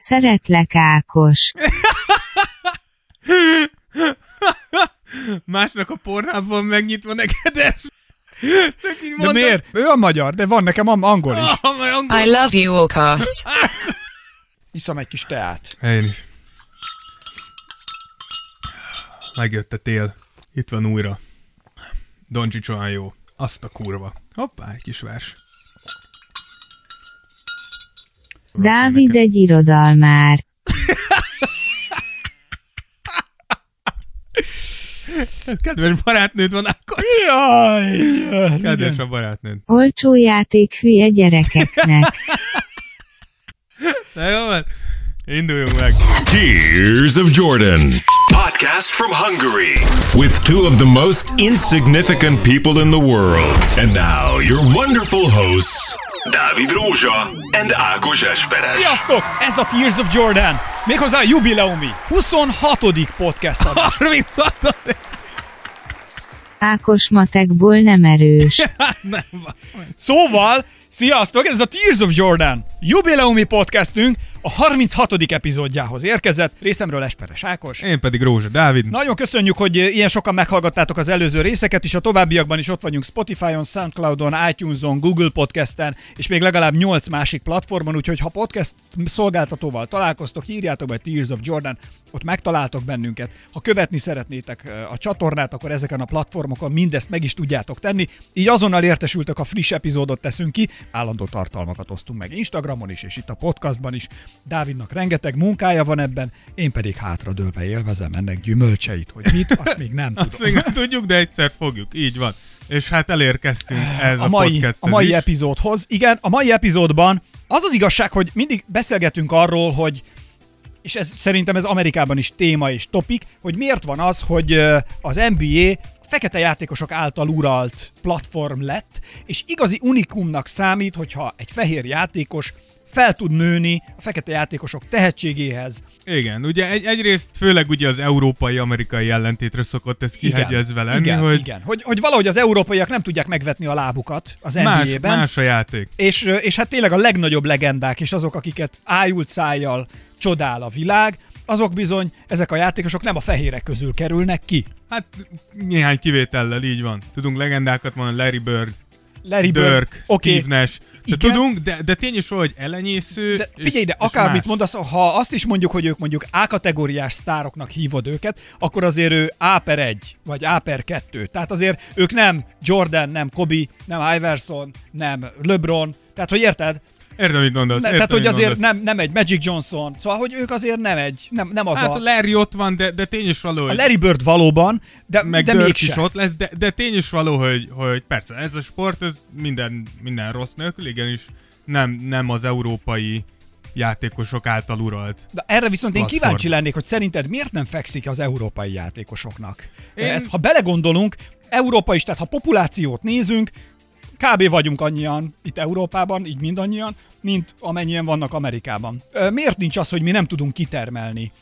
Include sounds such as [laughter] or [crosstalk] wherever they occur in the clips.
Szeretlek Ákos. [laughs] Másnak a pornában van megnyitva neked ez. Neki De miért? Ő a magyar, de van nekem angol is. [laughs] Majd angol- I love you, Orcas. [laughs] Iszom egy kis teát. Én is. Megjött a tél. Itt van újra. Doncsics olyan jó. Azt a kurva. Hoppá, egy kis vers. Dávid egy irodalmár. [laughs] Kedves barátnőd van akkor. Jaj! ez Kedves igen. a barátnőd. Olcsó játék hülye gyerekeknek. [laughs] Na jó van. Induljunk meg. Tears of Jordan. Podcast from Hungary. With two of the most insignificant people in the world. And now, your wonderful hosts, Dávid Rózsa and Ákos Esperes. Sziasztok! Ez a Tears of Jordan. Méghozzá a jubileumi. 26. podcast adás. [laughs] 36 Ákos matekból nem erős. [laughs] Nem, basz meg. Szóval, sziasztok! Ez a Tears of Jordan. Jubileumi podcastünk a 36. epizódjához érkezett. Részemről Esperes Ákos. Én pedig Rózsa Dávid. Nagyon köszönjük, hogy ilyen sokan meghallgattátok az előző részeket, és a továbbiakban is ott vagyunk Spotify-on, Soundcloud-on, iTunes-on, Google Podcast-en, és még legalább 8 másik platformon, úgyhogy ha podcast szolgáltatóval találkoztok, írjátok be Tears of Jordan, ott megtaláltok bennünket. Ha követni szeretnétek ö, a csatornát, akkor ezeken a platformokon mindezt meg is tudjátok tenni. Így azonnal értesültek, a friss epizódot teszünk ki, állandó tartalmakat osztunk meg Instagramon is, és itt a podcastban is. Dávidnak rengeteg munkája van ebben, én pedig hátradőlve élvezem ennek gyümölcseit, hogy mit, azt még nem [laughs] Azt tudom. még nem tudjuk, de egyszer fogjuk. Így van. És hát elérkeztünk ez a, a mai, a mai is. epizódhoz. Igen, a mai epizódban az az igazság, hogy mindig beszélgetünk arról, hogy és ez szerintem ez Amerikában is téma és topik, hogy miért van az, hogy az NBA fekete játékosok által uralt platform lett, és igazi unikumnak számít, hogyha egy fehér játékos fel tud nőni a fekete játékosok tehetségéhez. Igen, ugye egy, egyrészt főleg ugye az európai-amerikai ellentétre szokott ez kihegyezve lenni, igen, hogy igen. Hogy, hogy valahogy az európaiak nem tudják megvetni a lábukat az más, NBA-ben. más a játék. És, és hát tényleg a legnagyobb legendák, és azok, akiket ájult szájjal csodál a világ, azok bizony, ezek a játékosok nem a fehérek közül kerülnek ki. Hát néhány kivétellel így van. Tudunk legendákat mondani, Larry Bird, Larry Bird, Dirk, oké, Steve Nash. De Igen. tudunk, de, de tény is valahogy elenyésző. de figyelj, de akármit mondasz, ha azt is mondjuk, hogy ők mondjuk A-kategóriás sztároknak hívod őket, akkor azért ő A per 1, vagy A per 2. Tehát azért ők nem Jordan, nem Kobe, nem Iverson, nem LeBron. Tehát, hogy érted? Értem, mit mondasz. Ne, értem, tehát, hogy azért mondasz. nem, nem egy Magic Johnson. Szóval, hogy ők azért nem egy, nem, nem az Hát a... a Larry ott van, de, de tény is való, A hogy Larry Bird valóban, de, meg de Dirk is ott lesz, de, de tény is való, hogy, hogy persze ez a sport, ez minden, minden rossz nélkül, igenis nem, nem az európai játékosok által uralt. De erre viszont én Platform. kíváncsi lennék, hogy szerinted miért nem fekszik az európai játékosoknak? Én- Én... Ez, ha belegondolunk, Európa is, tehát ha populációt nézünk, kb. vagyunk annyian itt Európában, így mindannyian, mint amennyien vannak Amerikában. Miért nincs az, hogy mi nem tudunk kitermelni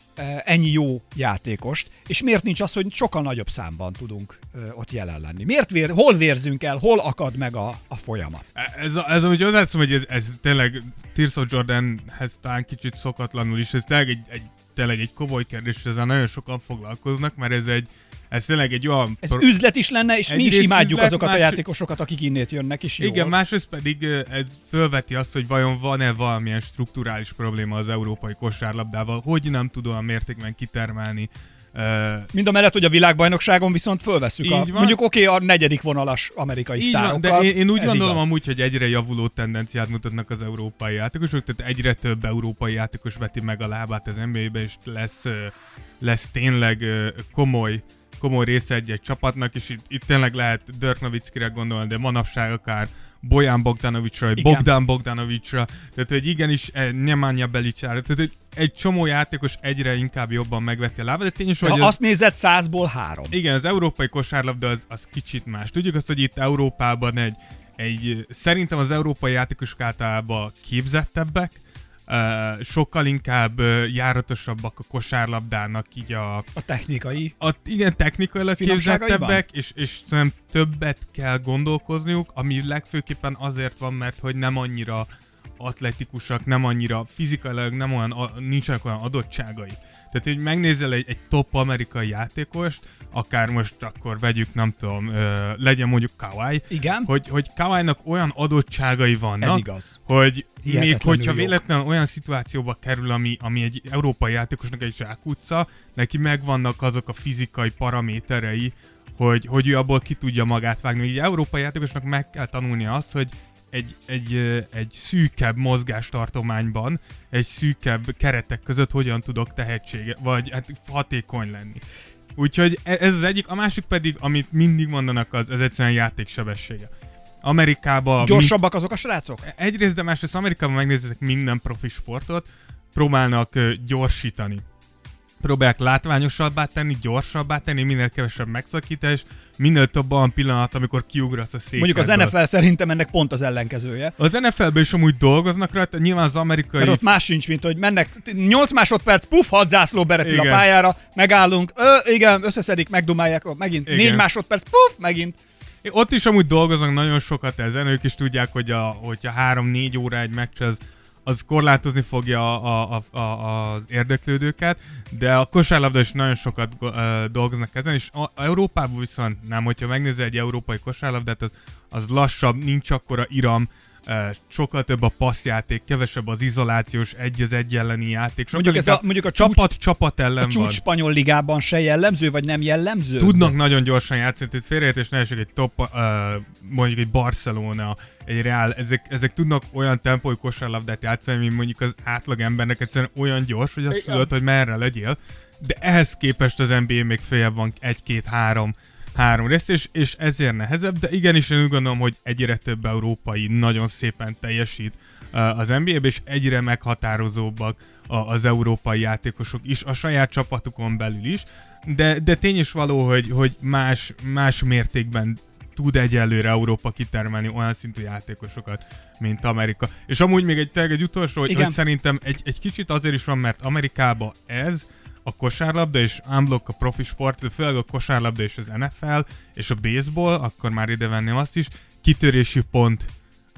ennyi jó játékost, és miért nincs az, hogy sokkal nagyobb számban tudunk ott jelen lenni? Miért vér, hol vérzünk el, hol akad meg a, a folyamat? Ez, a- ez úgy hozzáteszem, hogy ez, ez tényleg Tears of Jordanhez talán kicsit szokatlanul is, ez tényleg egy, egy, tényleg egy komoly kérdés, és ezzel nagyon sokan foglalkoznak, mert ez egy, ez tényleg egy olyan... Ez pro- üzlet is lenne, és mi is imádjuk üzlet, azokat a más- játékosokat, akik innét jönnek, és jól. Igen, másrészt pedig ez fölveti azt, hogy vajon van-e valamilyen strukturális probléma az európai kosárlabdával, hogy nem tud olyan mértékben kitermelni. Mind a mellett, hogy a világbajnokságon viszont fölveszük Így a, van. mondjuk oké, a negyedik vonalas amerikai Így van, sztárokkal. de én, én úgy gondolom igaz. amúgy, hogy egyre javuló tendenciát mutatnak az európai játékosok, tehát egyre több európai játékos veti meg a lábát az NBA-be, és lesz, lesz tényleg komoly komoly része egy-egy csapatnak, és itt, itt tényleg lehet Dirk Nowitzkire gondolni, de manapság akár Bojan Bogdanovicsra, vagy Igen. Bogdan Bogdanovicsra, tehát hogy igenis eh, Nemanja Belicsára, tehát egy, egy csomó játékos egyre inkább jobban megveti a lábát, de tényleg, Ha hogy azt nézed, százból három. igen, az európai kosárlabda az, az kicsit más. Tudjuk azt, hogy itt Európában egy, egy szerintem az európai játékosok általában képzettebbek, uh, sokkal uh, járatosabbak a kosárlabdának így a, A technikai. a igen, technikailag képzettebbek, és, és szerintem többet kell gondolkozniuk, ami legfőképpen azért van, mert hogy nem annyira atletikusak, nem annyira fizikailag, nem olyan, nincsenek olyan adottságai. Tehát, hogy megnézel egy, egy top amerikai játékost, akár most akkor vegyük, nem tudom, ö, legyen mondjuk Kawai, Igen. hogy, hogy Kawai-nak olyan adottságai vannak, Ez igaz. hogy még hogyha véletlenül olyan szituációba kerül, ami, ami egy európai játékosnak egy zsákutca, neki megvannak azok a fizikai paraméterei, hogy, hogy ő abból ki tudja magát vágni. Egy európai játékosnak meg kell tanulnia azt, hogy egy, egy, egy szűkebb mozgástartományban, egy szűkebb keretek között hogyan tudok tehetsége, vagy hát hatékony lenni. Úgyhogy e- ez az egyik, a másik pedig, amit mindig mondanak, az, ez egyszerűen játéksebessége. Amerikában Gyorsabbak azok a srácok? Egyrészt, de másrészt Amerikában megnézitek minden profi sportot, próbálnak gyorsítani. Próbálják látványosabbá tenni, gyorsabbá tenni, minél kevesebb megszakítás, minél több olyan pillanat, amikor kiugrasz a székedből. Mondjuk az NFL szerintem ennek pont az ellenkezője. Az NFL-ben is amúgy dolgoznak rajta, nyilván az amerikai... Mert ott más sincs, mint hogy mennek 8 másodperc, puff, hadzászló berepül a Igen. pályára, megállunk, ö, igen, összeszedik, megdumálják, megint Igen. 4 másodperc, puff, megint. Ott is amúgy dolgoznak nagyon sokat ezen, ők is tudják, hogy a, hogyha 3-4 óra egy meccs, az, az korlátozni fogja a, a, a, az érdeklődőket, de a kosárlabda is nagyon sokat ö, dolgoznak ezen, és a, a Európában viszont nem, hogyha megnézel egy európai kosárlabdát, az, az lassabb, nincs akkora iram, sokkal több a passzjáték, kevesebb az izolációs egy az egy elleni játék. sokkal Mondjuk ez a- mondjuk a csúcs- csapat csapat ellen A van. csúcs spanyol ligában se jellemző, vagy nem jellemző? Tudnak nagyon gyorsan játszani, tehát félreértés ne esik egy top, uh, mondjuk egy Barcelona, egy Real, ezek, ezek tudnak olyan tempói kosárlabdát játszani, mint mondjuk az átlag embernek egyszerűen olyan gyors, hogy azt Igen. tudod, hogy merre legyél. De ehhez képest az NBA még feljebb van egy-két-három három részt, és, és ezért nehezebb, de igenis én úgy gondolom, hogy egyre több európai nagyon szépen teljesít az NBA-be, és egyre meghatározóbbak az európai játékosok is, a saját csapatukon belül is, de, de tény is való, hogy, hogy más, más mértékben tud egyelőre Európa kitermelni olyan szintű játékosokat, mint Amerika. És amúgy még egy, egy utolsó, hogy, Igen. hogy szerintem egy, egy kicsit azért is van, mert Amerikában ez a kosárlabda és unblock a profi sport, főleg a kosárlabda és az NFL és a baseball, akkor már ide venném azt is, kitörési pont,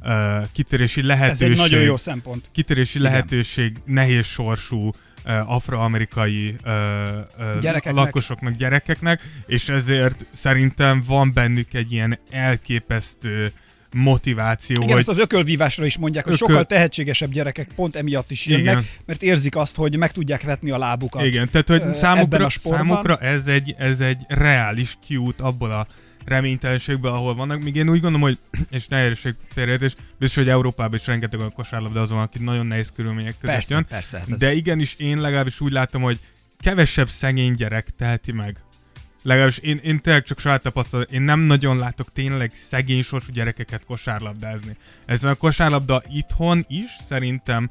uh, kitörési Ez lehetőség egy nagyon jó szempont. kitörési Igen. lehetőség nehéz sorsú uh, afroamerikai uh, uh, Gyerekeknek. lakosoknak, gyerekeknek, és ezért szerintem van bennük egy ilyen elképesztő motiváció, Igen, hogy ezt az ökölvívásra is mondják, hogy Ököl- sokkal tehetségesebb gyerekek pont emiatt is jönnek, Igen. mert érzik azt, hogy meg tudják vetni a lábukat. Igen, tehát hogy számukra, számukra ez, egy, ez egy reális kiút abból a reménytelenségből, ahol vannak. Míg én úgy gondolom, hogy, [clears throat] és ne értség félreértés, biztos, hogy Európában is rengeteg olyan kosárlabda azon, aki nagyon nehéz körülmények között Persze, jön. persze. Hát ez- De igenis én legalábbis úgy látom, hogy kevesebb szegény gyerek teheti meg. Legalábbis én, én tényleg csak saját tapasztalat, én nem nagyon látok tényleg szegény sorsú gyerekeket kosárlabdázni. Ez a kosárlabda itthon is szerintem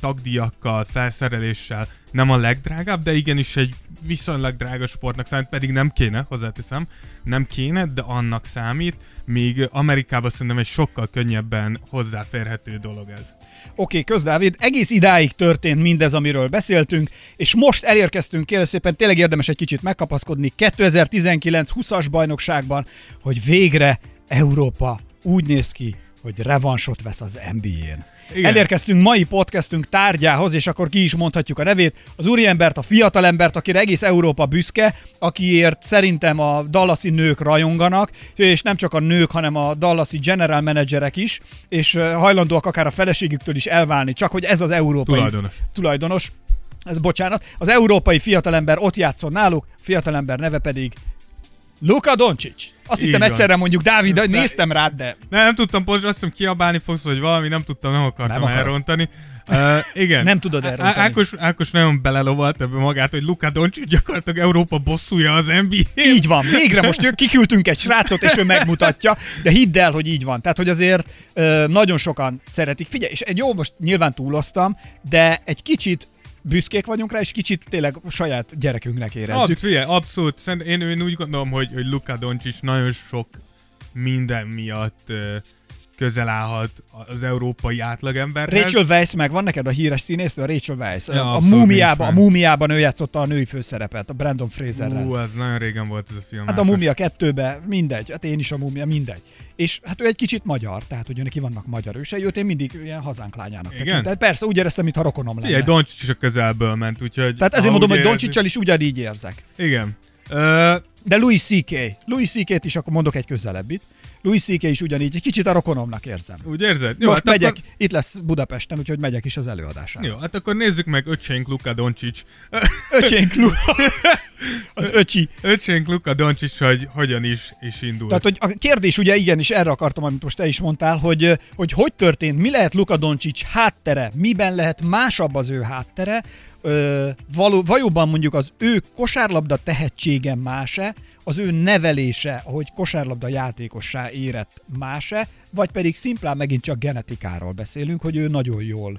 tagdíjakkal, felszereléssel nem a legdrágább, de igenis egy viszonylag drága sportnak számít, pedig nem kéne, hozzáteszem, nem kéne, de annak számít, míg Amerikában szerintem egy sokkal könnyebben hozzáférhető dolog ez. Oké, okay, közdávid, egész idáig történt mindez, amiről beszéltünk, és most elérkeztünk, kérlek szépen, tényleg érdemes egy kicsit megkapaszkodni 2019-20-as bajnokságban, hogy végre Európa úgy néz ki, hogy revansot vesz az NBA-n. Igen. Elérkeztünk mai podcastünk tárgyához, és akkor ki is mondhatjuk a nevét. Az úriembert, a fiatalembert, akire egész Európa büszke, akiért szerintem a Dallasi nők rajonganak, és nem csak a nők, hanem a Dallasi general managerek is, és hajlandóak akár a feleségüktől is elválni, csak hogy ez az európai Tulajdonos. tulajdonos. Ez bocsánat. Az európai fiatalember ott játszon náluk, fiatalember neve pedig Luka Doncic. Azt Így hittem van. egyszerre mondjuk, Dávid, de néztem rád, de Nem, nem tudtam pontosan, azt hiszem kiabálni fogsz, vagy valami, nem tudtam, nem akartam Nem elrontani. Uh, igen. Nem tudod Á- elrontani. Ákos, Ákos nagyon belelovalt ebbe magát, hogy Luka Doncic gyakorlatilag Európa bosszúja az NBA. Így van, végre most kiküldtünk egy srácot, és ő megmutatja, de hidd el, hogy így van. Tehát, hogy azért ö, nagyon sokan szeretik. Figyelj, és egy jó, most nyilván túloztam, de egy kicsit büszkék vagyunk rá, és kicsit tényleg saját gyerekünknek érezzük. Ab, abszolút. Szerintem én, én úgy gondolom, hogy, hogy Luka Doncic nagyon sok minden miatt közel állhat az európai átlagemberhez. Rachel Weisz meg van neked a híres színésznő, a Rachel Weisz. Ja, a, múmiában, a múmiában ő játszotta a női főszerepet, a Brandon Fraserrel. Ú, ez nagyon régen volt ez a film. Hát a Ákos. Mumia kettőbe, mindegy, hát én is a Mumia, mindegy. És hát ő egy kicsit magyar, tehát hogy neki vannak magyar ősei, őt én mindig ilyen hazánk lányának Igen? tekintem. Persze, úgy éreztem, mintha rokonom lenne. Figyelj, Doncsics is a közelből ment, úgyhogy... Tehát ezért mondom, hogy érezzük- Doncsicsal is ugyanígy érzek. Igen. Ö, De Louis C.K. Louis C.K.-t is akkor mondok egy közelebbit. Louis C.K. is ugyanígy, egy kicsit a rokonomnak érzem. úgy érzed? Jó, Most hát megyek, Akkor, itt lesz Budapesten, úgyhogy megyek is az előadására. jó, hát akkor nézzük meg öcsénk Luka Doncsics. [laughs] Öcsénk Lu- az öcsi. öcsénk Luka Doncsics, hogy hogyan is, is indult. Tehát, hogy a kérdés ugye igenis erre akartam, amit most te is mondtál, hogy hogy, hogy történt, mi lehet Luka Doncic háttere, miben lehet másabb az ő háttere, ö, való, valóban mondjuk az ő kosárlabda tehetsége más-e, az ő nevelése, ahogy kosárlabda játékossá érett más-e, vagy pedig szimplán megint csak genetikáról beszélünk, hogy ő nagyon jól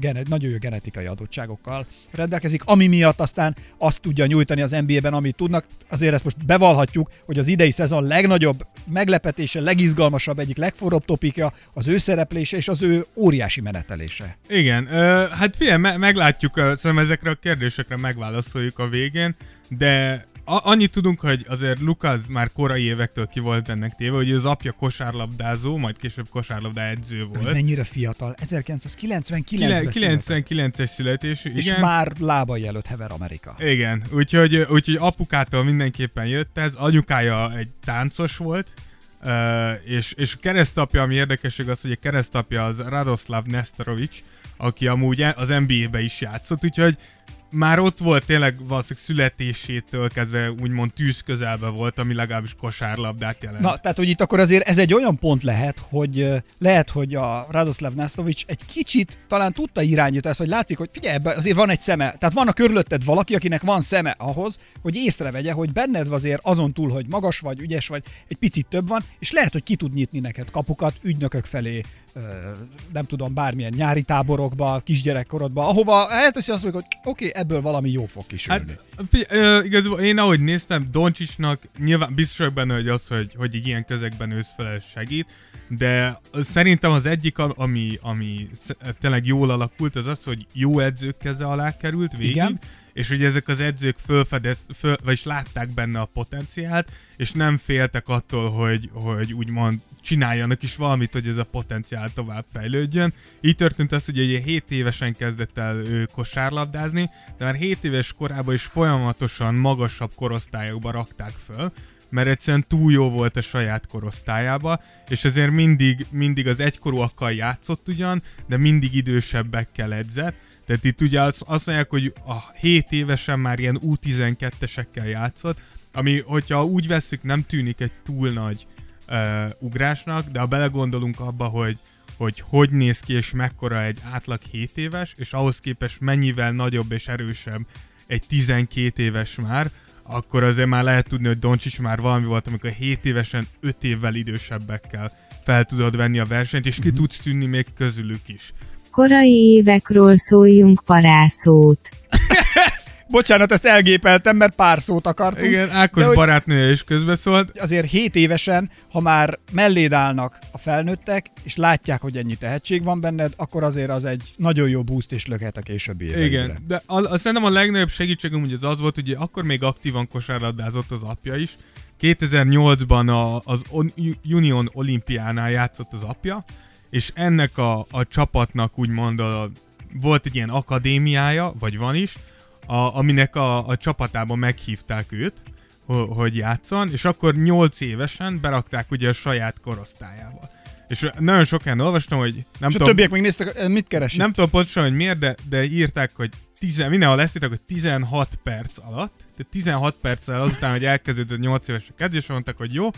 gene, nagyon jó genetikai adottságokkal rendelkezik, ami miatt aztán azt tudja nyújtani az NBA-ben, amit tudnak. Azért ezt most bevallhatjuk, hogy az idei szezon legnagyobb meglepetése, legizgalmasabb, egyik legforróbb topikja az ő szereplése és az ő óriási menetelése. Igen, hát figyelj, me- meglátjuk, szerintem ezekre a kérdésekre megválaszoljuk a végén, de a- annyit tudunk, hogy azért Lukasz már korai évektől ki volt ennek téve, hogy az apja kosárlabdázó, majd később kosárlabda edző volt. Mennyire fiatal. 1999-ben Kile- született, 99-es születésű, és igen. már lábai előtt hever Amerika. Igen, úgyhogy, úgyhogy apukától mindenképpen jött ez, anyukája egy táncos volt, ö, és, és a keresztapja, ami érdekesség az, hogy a keresztapja az Radoslav Nestorovic, aki amúgy e- az NBA-be is játszott, úgyhogy már ott volt tényleg valószínűleg születésétől kezdve úgymond tűz közelbe volt, ami legalábbis kosárlabdát jelent. Na, tehát, hogy itt akkor azért ez egy olyan pont lehet, hogy lehet, hogy a Radoslav Naslovic egy kicsit talán tudta irányítani ezt, hogy látszik, hogy figyelj, ebbe azért van egy szeme. Tehát van a körülötted valaki, akinek van szeme ahhoz, hogy észrevegye, hogy benned azért azon túl, hogy magas vagy, ügyes vagy, egy picit több van, és lehet, hogy ki tud nyitni neked kapukat ügynökök felé, nem tudom, bármilyen nyári táborokba, kisgyerekkorodba, ahova elteszi azt, mondja, hogy oké, okay, ebből valami jó fog kisülni. Hát, figyelj, ö, igazából én ahogy néztem, Doncsicsnak nyilván biztos vagyok benne, hogy az, hogy, hogy ilyen közegben ősz fel segít, de szerintem az egyik, ami, ami tényleg jól alakult, az az, hogy jó edzők keze alá került végig, Igen. és hogy ezek az edzők fölfedez, föl, vagyis látták benne a potenciált, és nem féltek attól, hogy, hogy úgymond csináljanak is valamit, hogy ez a potenciál tovább fejlődjön. Így történt az, hogy ugye 7 évesen kezdett el ő kosárlabdázni, de már 7 éves korában is folyamatosan magasabb korosztályokba rakták föl, mert egyszerűen túl jó volt a saját korosztályába, és ezért mindig, mindig az egykorúakkal játszott ugyan, de mindig idősebbekkel edzett. Tehát itt ugye azt, mondják, hogy a 7 évesen már ilyen U12-esekkel játszott, ami, hogyha úgy veszük, nem tűnik egy túl nagy uh, ugrásnak, de ha belegondolunk abba, hogy hogy hogy néz ki és mekkora egy átlag 7 éves, és ahhoz képest mennyivel nagyobb és erősebb egy 12 éves már, akkor azért már lehet tudni, hogy Doncsics már valami volt, amikor 7 évesen 5 évvel idősebbekkel fel tudod venni a versenyt, és ki tudsz tűnni még közülük is. Korai évekről szóljunk parászót. [laughs] Bocsánat, ezt elgépeltem, mert pár szót akartunk. Igen, Ákos De barátnője is közbeszólt. azért 7 évesen, ha már melléd állnak a felnőttek, és látják, hogy ennyi tehetség van benned, akkor azért az egy nagyon jó boost és löket a későbbi éveidre. Igen, de a, a, szerintem a legnagyobb segítségem ugye az az volt, hogy akkor még aktívan kosárlabdázott az apja is. 2008-ban a, az On- Union olimpiánál játszott az apja, és ennek a, a csapatnak úgymond a, volt egy ilyen akadémiája, vagy van is, a, aminek a, a csapatában meghívták őt, ho- hogy játszon, és akkor 8 évesen berakták ugye a saját korosztályába. És nagyon sok helyen olvastam, hogy nem És a tudom, többiek még néztek, mit keresik? nem tudom pontosan, hogy miért, de, de írták, hogy tizen, mindenhol ezt írták, hogy 16 perc alatt, tehát 16 perccel azután, hogy elkezdődött 8 éves a kezdés, mondták, hogy jó,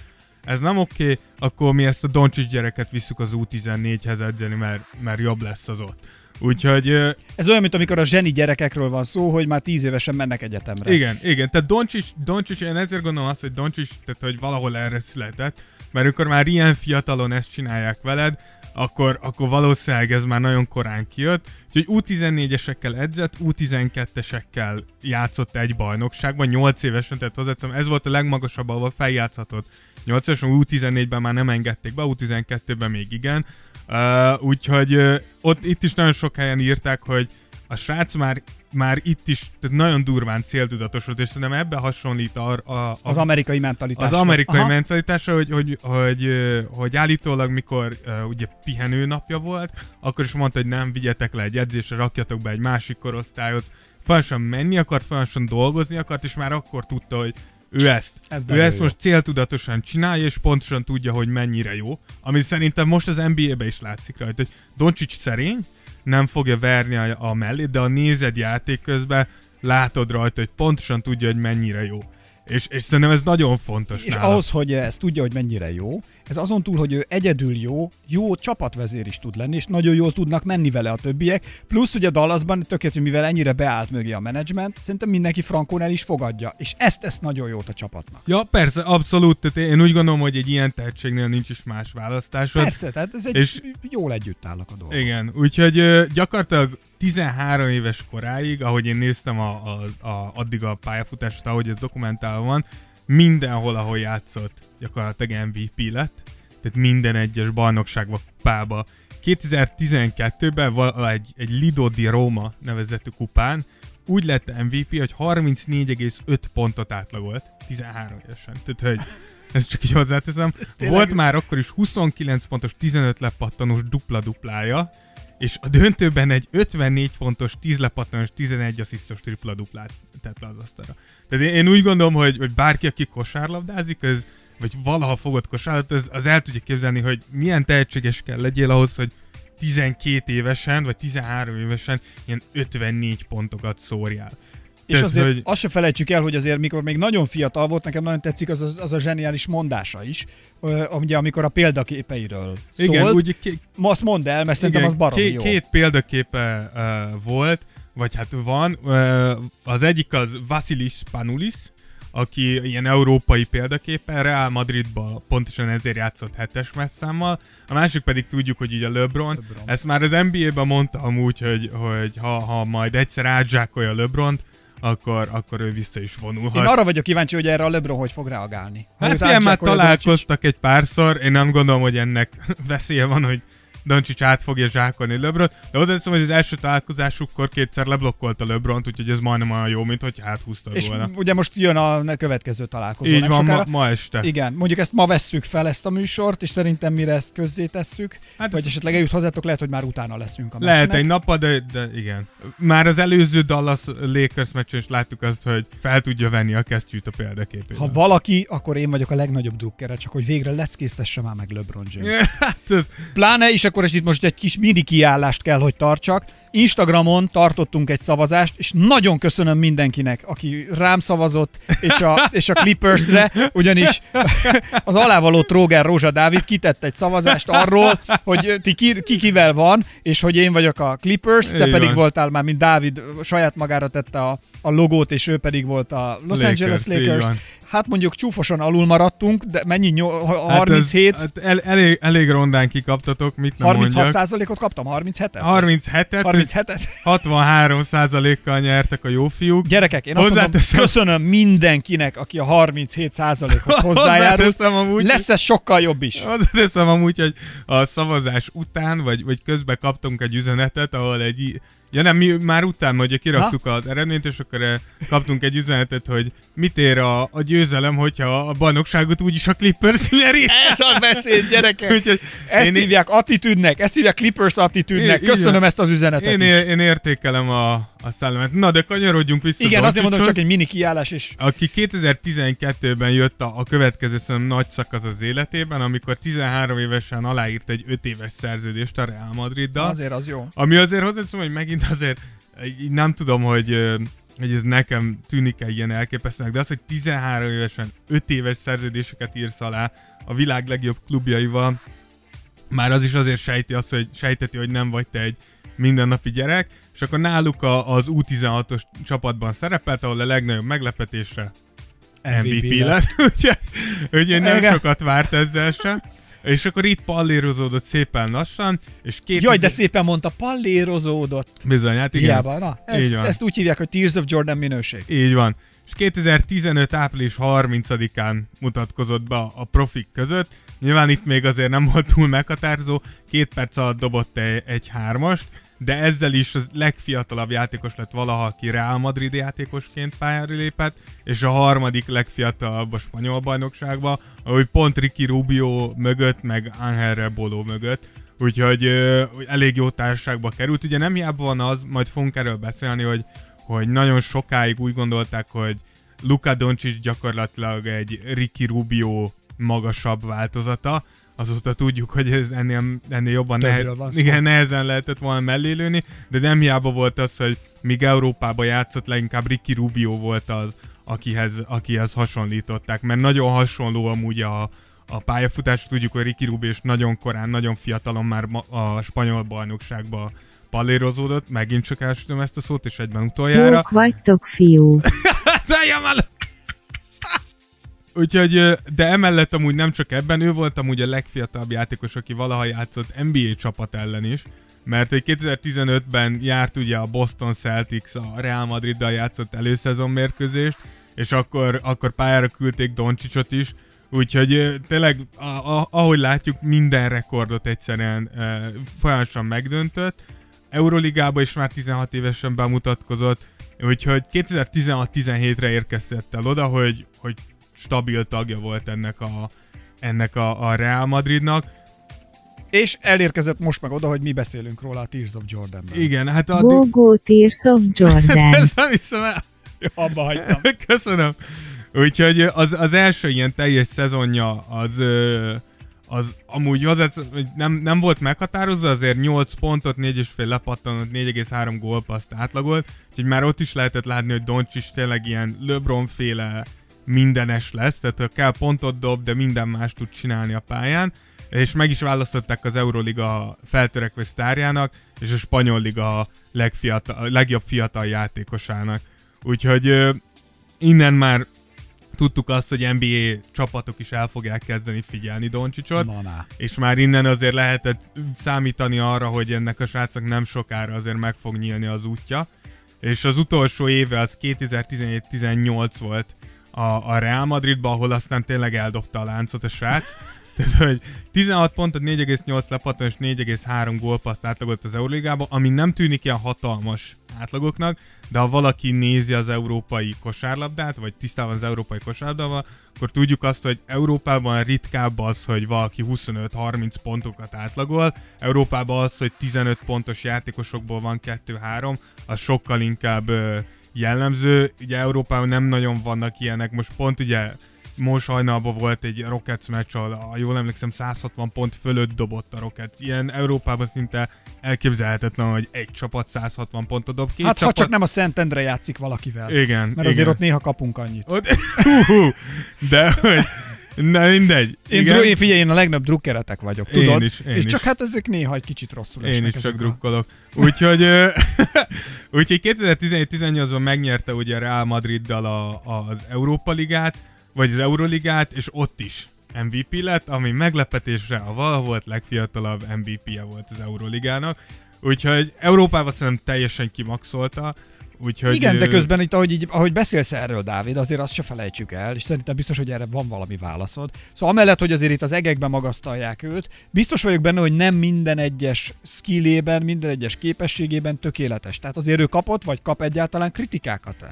ez nem oké, akkor mi ezt a Doncsics gyereket visszük az U14-hez edzeni, mert, mert jobb lesz az ott. Úgyhogy Ez olyan, mint amikor a zseni gyerekekről van szó, hogy már 10 évesen mennek egyetemre. igen, igen, tehát Doncsics, Doncsics, én ezért gondolom azt, hogy Doncsics, tehát hogy valahol erre született, mert amikor már ilyen fiatalon ezt csinálják veled, akkor, akkor valószínűleg ez már nagyon korán kijött. Úgyhogy U14-esekkel edzett, U12-esekkel játszott egy bajnokságban, 8 évesen, tehát hozzáteszem, ez volt a legmagasabb, ahol feljátszhatott. 8 évesen, U14-ben már nem engedték be, U12-ben még igen. Uh, úgyhogy uh, ott itt is nagyon sok helyen írták, hogy a srác már már itt is tehát nagyon durván céltudatosult, és szerintem ebbe hasonlít a, a, a, Az amerikai mentalitás. az amerikai Aha. mentalitásra, hogy, hogy, hogy, hogy állítólag, mikor ugye pihenő napja volt, akkor is mondta, hogy nem vigyetek le egy edzésre, rakjatok be egy másik korosztályhoz. Folyamatosan menni akart, folyamatosan dolgozni akart, és már akkor tudta, hogy ő ezt, Ez ő ezt jó. most céltudatosan csinálja, és pontosan tudja, hogy mennyire jó. Ami szerintem most az NBA-be is látszik rajta, hogy Doncsics szerény, nem fogja verni a, a mellét, de a nézed játék közben látod rajta, hogy pontosan tudja, hogy mennyire jó. És, és szerintem ez nagyon fontos És nála. ahhoz, hogy ezt tudja, hogy mennyire jó, ez azon túl, hogy ő egyedül jó, jó csapatvezér is tud lenni, és nagyon jól tudnak menni vele a többiek. Plusz ugye Dallasban, tökéletes, mivel ennyire beállt mögé a menedzsment, szerintem mindenki frankon el is fogadja. És ezt ezt nagyon jót a csapatnak. Ja, persze, abszolút. Tehát én úgy gondolom, hogy egy ilyen tehetségnél nincs is más választásod. Persze, tehát ez egy És- jól együtt állnak a dolgok. Igen, úgyhogy gyakorlatilag 13 éves koráig, ahogy én néztem a, a, a, addig a pályafutást, ahogy ez dokumentálva van, mindenhol, ahol játszott, gyakorlatilag MVP lett, tehát minden egyes bajnokságba, kupába. 2012-ben val- egy, egy Lido di Roma nevezetű kupán úgy lett MVP, hogy 34,5 pontot átlagolt 13 évesen. Tehát, hogy ezt csak így hozzáteszem. tényleg- Volt már akkor is 29 pontos, 15 lepattanós dupla-duplája, és a döntőben egy 54 pontos, 10 lepattanós, 11 asszisztos tripla-duplát tett le az asztalra. Tehát én, én úgy gondolom, hogy, hogy bárki, aki kosárlabdázik, az, vagy valaha fogott kosárlabdát, az, az el tudja képzelni, hogy milyen tehetséges kell legyél ahhoz, hogy 12 évesen, vagy 13 évesen ilyen 54 pontokat szórjál. És azért hogy- azt se felejtsük el, hogy azért mikor még nagyon fiatal volt, nekem nagyon tetszik az, az, az a zseniális mondása is, ugye amikor a példaképeiről szólt. Igen, ugye ké- Ma azt mondd el, mert szerintem az baromi két, jó. két példaképe uh, volt, vagy hát van. Uh, az egyik az Vasilis Panulis, aki ilyen európai példaképpen Real Madridba pontosan ezért játszott hetes messzámmal. A másik pedig tudjuk, hogy ugye LeBron. LeBron. Ezt már az NBA-ben mondta amúgy, hogy, hogy ha, ha majd egyszer átzsákolja LeBron, akkor, akkor ő vissza is vonulhat. Én arra vagyok kíváncsi, hogy erre a LeBron hogy fog reagálni. Hát figyelj, már találkoztak egy párszor, én nem gondolom, hogy ennek [laughs] veszélye van, hogy Doncsics át fogja zsákolni LeBron, de hozzáteszem, hogy az első találkozásukkor kétszer leblokkolta LeBron, úgyhogy ez majdnem olyan jó, mint hogy áthúztad És volna. ugye most jön a következő találkozó. Így van, ma, sokára. ma este. Igen, mondjuk ezt ma vesszük fel ezt a műsort, és szerintem mire ezt közzé tesszük, Hát vagy ez- esetleg eljut hozzátok, lehet, hogy már utána leszünk a Lehet meccsnek. egy nappal, de, de igen. Már az előző Dallas Lakers meccsen is láttuk azt, hogy fel tudja venni a kesztyűt a példaképében. Ha valaki, akkor én vagyok a legnagyobb drukkere, csak hogy végre leckésztesse már meg LeBron James. [laughs] hát ez, Pláne, és akkor is itt most egy kis mini kiállást kell, hogy tartsak. Instagramon tartottunk egy szavazást, és nagyon köszönöm mindenkinek, aki rám szavazott, és a, [laughs] és a Clippersre, ugyanis az alávaló Tróger Rózsa Dávid kitett egy szavazást arról, hogy ti ki, ki kivel van, és hogy én vagyok a Clippers, te Így pedig van. voltál már, mint Dávid saját magára tette a, a logót, és ő pedig volt a Los Lakers, Angeles Lakers. Hát mondjuk csúfosan alul maradtunk, de mennyi? Nyol- hát 37? Ez, hát el, elég, elég rondán kikaptatok, mit nem 36 mondjak. százalékot kaptam? 37-et? 37-et, 37-et? 63 kal nyertek a jó fiúk. Gyerekek, én azt mondom, köszönöm mindenkinek, aki a 37 százalékot. [laughs] Hozzáteszem amúgy, Lesz ez sokkal jobb is. Hozzáteszem amúgy, hogy a szavazás után, vagy, vagy közben kaptunk egy üzenetet, ahol egy... Ja nem, mi már után, hogy kiraktuk az eredményt, és akkor eh, kaptunk egy üzenetet, hogy mit ér a, a győzelem, hogyha a bajnokságot úgyis a Clippers nyeri. Ez a beszéd, gyerekek. Úgyhogy Ezt én, hívják attitűdnek, ezt hívják Clippers attitűdnek. Köszönöm ezt az üzenetet én, is. én értékelem a, a szellemet. Na, de kanyarodjunk vissza Igen, azért mondom, csak egy mini kiállás is. aki 2012-ben jött a, a következő szerintem nagy szakasz az életében, amikor 13 évesen aláírt egy 5 éves szerződést a Real Madriddal. Azért az jó. Ami azért hozzáteszem, hogy megint azért így nem tudom, hogy, hogy ez nekem tűnik-e ilyen elképesztőnek, de az, hogy 13 évesen 5 éves szerződéseket írsz alá a világ legjobb klubjaival, már az is azért sejti azt, hogy sejteti, hogy nem vagy te egy mindennapi gyerek, és akkor náluk a, az U16-os csapatban szerepelt, ahol a legnagyobb meglepetésre MVP, MVP lett. Úgyhogy [laughs] úgyhogy nem sokat várt ezzel se. És akkor itt pallérozódott szépen lassan, és két... Jaj, de szépen mondta, pallérozódott. Bizony, hát igen. Hiába, na, ezt, van. ezt úgy hívják, hogy Tears of Jordan minőség. Így van. És 2015. április 30-án mutatkozott be a, a profik között. Nyilván itt még azért nem volt túl meghatározó, két perc alatt dobott egy, egy hármast, de ezzel is az legfiatalabb játékos lett valaha, aki Real Madrid játékosként pályára lépett, és a harmadik legfiatalabb a spanyol bajnokságban, ahogy pont Ricky Rubio mögött, meg Angel Rebolo mögött, úgyhogy ö, elég jó társaságba került. Ugye nem hiába van az, majd fogunk erről beszélni, hogy hogy nagyon sokáig úgy gondolták, hogy Luka Doncic gyakorlatilag egy Ricky Rubio magasabb változata, azóta tudjuk, hogy ez ennél, ennél jobban nehe, igen, nehezen lehetett volna mellé lőni, de nem hiába volt az, hogy míg Európában játszott, leginkább Ricky Rubio volt az, akihez, akihez hasonlították, mert nagyon hasonló amúgy a, a pályafutás, tudjuk, hogy Ricky Rubio is nagyon korán, nagyon fiatalon már ma- a spanyol bajnokságba pallérozódott, megint csak elsütöm ezt a szót, és egyben utoljára. Jók vagytok, fiú. Szálljam [laughs] el! Úgyhogy, de emellett amúgy nem csak ebben, ő volt amúgy a legfiatalabb játékos, aki valaha játszott NBA csapat ellen is, mert hogy 2015-ben járt ugye a Boston Celtics a Real Madriddal játszott előszezon mérkőzést, és akkor, akkor pályára küldték Doncsicsot is, úgyhogy tényleg, a, a, ahogy látjuk, minden rekordot egyszerűen ö, folyamatosan megdöntött, Euroligába is már 16 évesen bemutatkozott, úgyhogy 2016-17-re érkezett el oda, hogy, hogy stabil tagja volt ennek a, ennek a, a Real Madridnak. És elérkezett most meg oda, hogy mi beszélünk róla a Tears of Jordanben. Igen, hát a... Go, go, Tears of Jordan. Ez [laughs] nem hiszem el. Jó, abba hagytam. [laughs] Köszönöm. Úgyhogy az, az első ilyen teljes szezonja az, az amúgy hogy nem, nem volt meghatározva, azért 8 pontot, 4,5 lepattanott, 4,3 gólpaszt átlagolt, úgyhogy már ott is lehetett látni, hogy Doncsics tényleg ilyen LeBron féle mindenes lesz, tehát kell pontot dob, de minden más tud csinálni a pályán, és meg is választották az Euroliga feltörekvő sztárjának, és a Spanyol Liga legfiatal, legjobb fiatal játékosának. Úgyhogy ö, innen már tudtuk azt, hogy NBA csapatok is el fogják kezdeni figyelni Doncsicsot, Na, na. és már innen azért lehetett számítani arra, hogy ennek a srácnak nem sokára azért meg fog nyílni az útja. És az utolsó éve az 2017-18 volt a, a Real Madridban, ahol aztán tényleg eldobta a láncot a srác. [laughs] Tehát, hogy 16 pontot, 4,8 lepattan és 4,3 gólpaszt átlagolt az Euróligában, ami nem tűnik ilyen hatalmas átlagoknak, de ha valaki nézi az európai kosárlabdát, vagy tisztában az európai kosárlabdával, akkor tudjuk azt, hogy Európában ritkább az, hogy valaki 25-30 pontokat átlagol, Európában az, hogy 15 pontos játékosokból van 2-3, az sokkal inkább jellemző. Ugye Európában nem nagyon vannak ilyenek, most pont ugye most hajnalban volt egy Rockets meccs, ahol, ha jól emlékszem, 160 pont fölött dobott a Rockets. Ilyen Európában szinte elképzelhetetlen, hogy egy csapat 160 pontot dob. Két Hát csapat... ha csak nem a Szentendre játszik valakivel. Igen, Mert igen. azért ott néha kapunk annyit. Ott... [laughs] De, hogy... Na mindegy. Én, Igen. dru- én figyelj, én a legnagyobb drukkeretek vagyok, Én tudod? is, én és is. csak hát ezek néha egy kicsit rosszul Én is csak a- drukkolok. Úgyhogy, [laughs] úgyhogy 2017-18-ban megnyerte ugye a Real Madriddal a, az Európa Ligát, vagy az Euroligát, és ott is MVP lett, ami meglepetésre a vala volt legfiatalabb MVP-je volt az Euroligának. Úgyhogy Európában szerintem teljesen kimaxolta. Úgyhogy, Igen, de közben itt, ahogy, így, ahogy beszélsz erről, Dávid, azért azt se felejtsük el, és szerintem biztos, hogy erre van valami válaszod. Szóval amellett, hogy azért itt az egekben magasztalják őt, biztos vagyok benne, hogy nem minden egyes skillében, minden egyes képességében tökéletes. Tehát azért ő kapott, vagy kap egyáltalán kritikákat eh,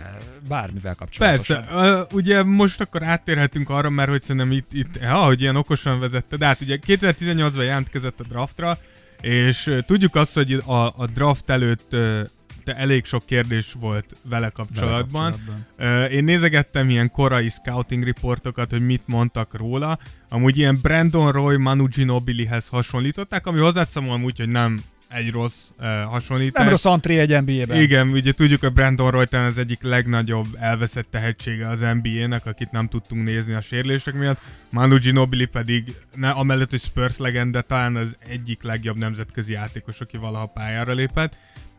bármivel kapcsolatosan. Persze, ugye most akkor áttérhetünk arra, mert hogy szerintem itt, itt ja, hogy ilyen okosan vezette, de hát ugye 2018-ban jelentkezett a draftra, és tudjuk azt, hogy a, a draft előtt de elég sok kérdés volt vele kapcsolatban. kapcsolatban. Én nézegettem ilyen korai scouting riportokat, hogy mit mondtak róla. Amúgy ilyen Brandon Roy, Manu Ginobilihez hasonlították, ami hozzáteszem úgy, hogy nem egy rossz uh, hasonlítás. Nem rossz antré egy NBA-ben. Igen, ugye tudjuk, hogy Brandon Roy talán az egyik legnagyobb elveszett tehetsége az NBA-nek, akit nem tudtunk nézni a sérülések miatt. Manu Ginobili pedig, ne, amellett, hogy Spurs legenda, talán az egyik legjobb nemzetközi játékos, aki valaha pályára lépett.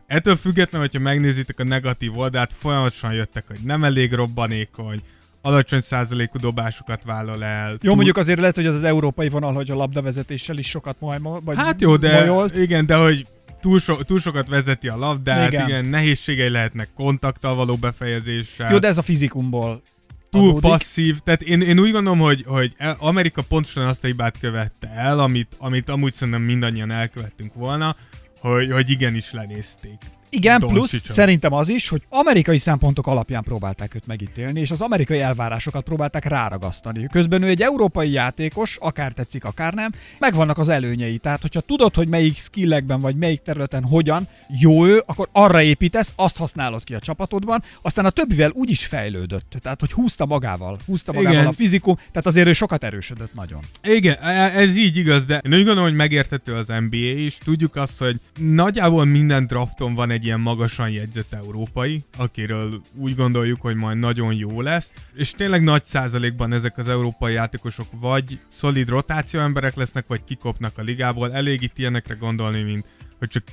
Ettől függetlenül, hogyha megnézitek a negatív oldalt, folyamatosan jöttek, hogy nem elég robbanékony, alacsony százalékú dobásokat vállal el. Jó, túl- mondjuk azért lehet, hogy az az európai vonal, hogy a labdavezetéssel is sokat majd, vagy Hát jó, de mojolt. igen, de hogy túl, so, túl sokat vezeti a labdát, Igen. igen. nehézségei lehetnek kontakttal való befejezéssel. Jó, de ez a fizikumból túl adódik. passzív. Tehát én, én úgy gondolom, hogy, hogy el- Amerika pontosan azt a hibát követte el, amit, amit amúgy szerintem mindannyian elkövettünk volna, hogy, hogy igenis lenézték. Igen, Doncsicsot. plusz szerintem az is, hogy amerikai szempontok alapján próbálták őt megítélni, és az amerikai elvárásokat próbálták ráragasztani. Közben ő egy európai játékos, akár tetszik, akár nem, megvannak az előnyei. Tehát, hogyha tudod, hogy melyik skillekben vagy melyik területen hogyan jó ő, akkor arra építesz, azt használod ki a csapatodban, aztán a többivel úgy is fejlődött. Tehát, hogy húzta magával, húzta magával Igen. a fizikum, tehát azért ő sokat erősödött nagyon. Igen, e- ez így igaz, de én úgy gondolom, hogy megérthető az NBA is. Tudjuk azt, hogy nagyjából minden drafton van egy ilyen magasan jegyzett európai, akiről úgy gondoljuk, hogy majd nagyon jó lesz, és tényleg nagy százalékban ezek az európai játékosok vagy szolid rotáció emberek lesznek, vagy kikopnak a ligából. Elég itt ilyenekre gondolni, mint hogy csak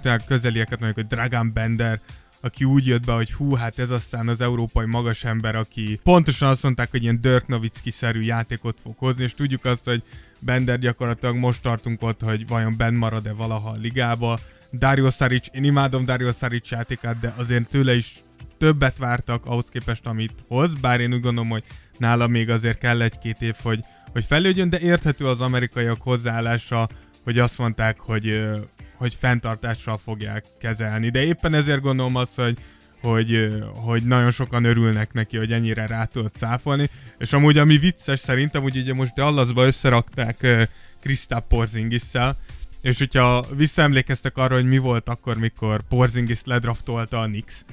tényleg közelieket mondjuk, hogy Dragan Bender, aki úgy jött be, hogy hú, hát ez aztán az európai magas ember, aki pontosan azt mondták, hogy ilyen Dirk Nowitzki-szerű játékot fog hozni, és tudjuk azt, hogy Bender gyakorlatilag most tartunk ott, hogy vajon benn marad-e valaha a ligába. Dario Saric, én imádom Dario Saric játékát, de azért tőle is többet vártak ahhoz képest, amit hoz, bár én úgy gondolom, hogy nála még azért kell egy-két év, hogy, hogy fejlődjön, de érthető az amerikaiak hozzáállása, hogy azt mondták, hogy, hogy fenntartással fogják kezelni. De éppen ezért gondolom azt, hogy hogy, hogy nagyon sokan örülnek neki, hogy ennyire rá tudott cáfolni, és amúgy ami vicces szerintem, hogy ugye most Dallasba összerakták Krisztáp Porzingisszel, és hogyha visszaemlékeztek arra, hogy mi volt akkor, mikor Porzingis ledraftolta a Knicks,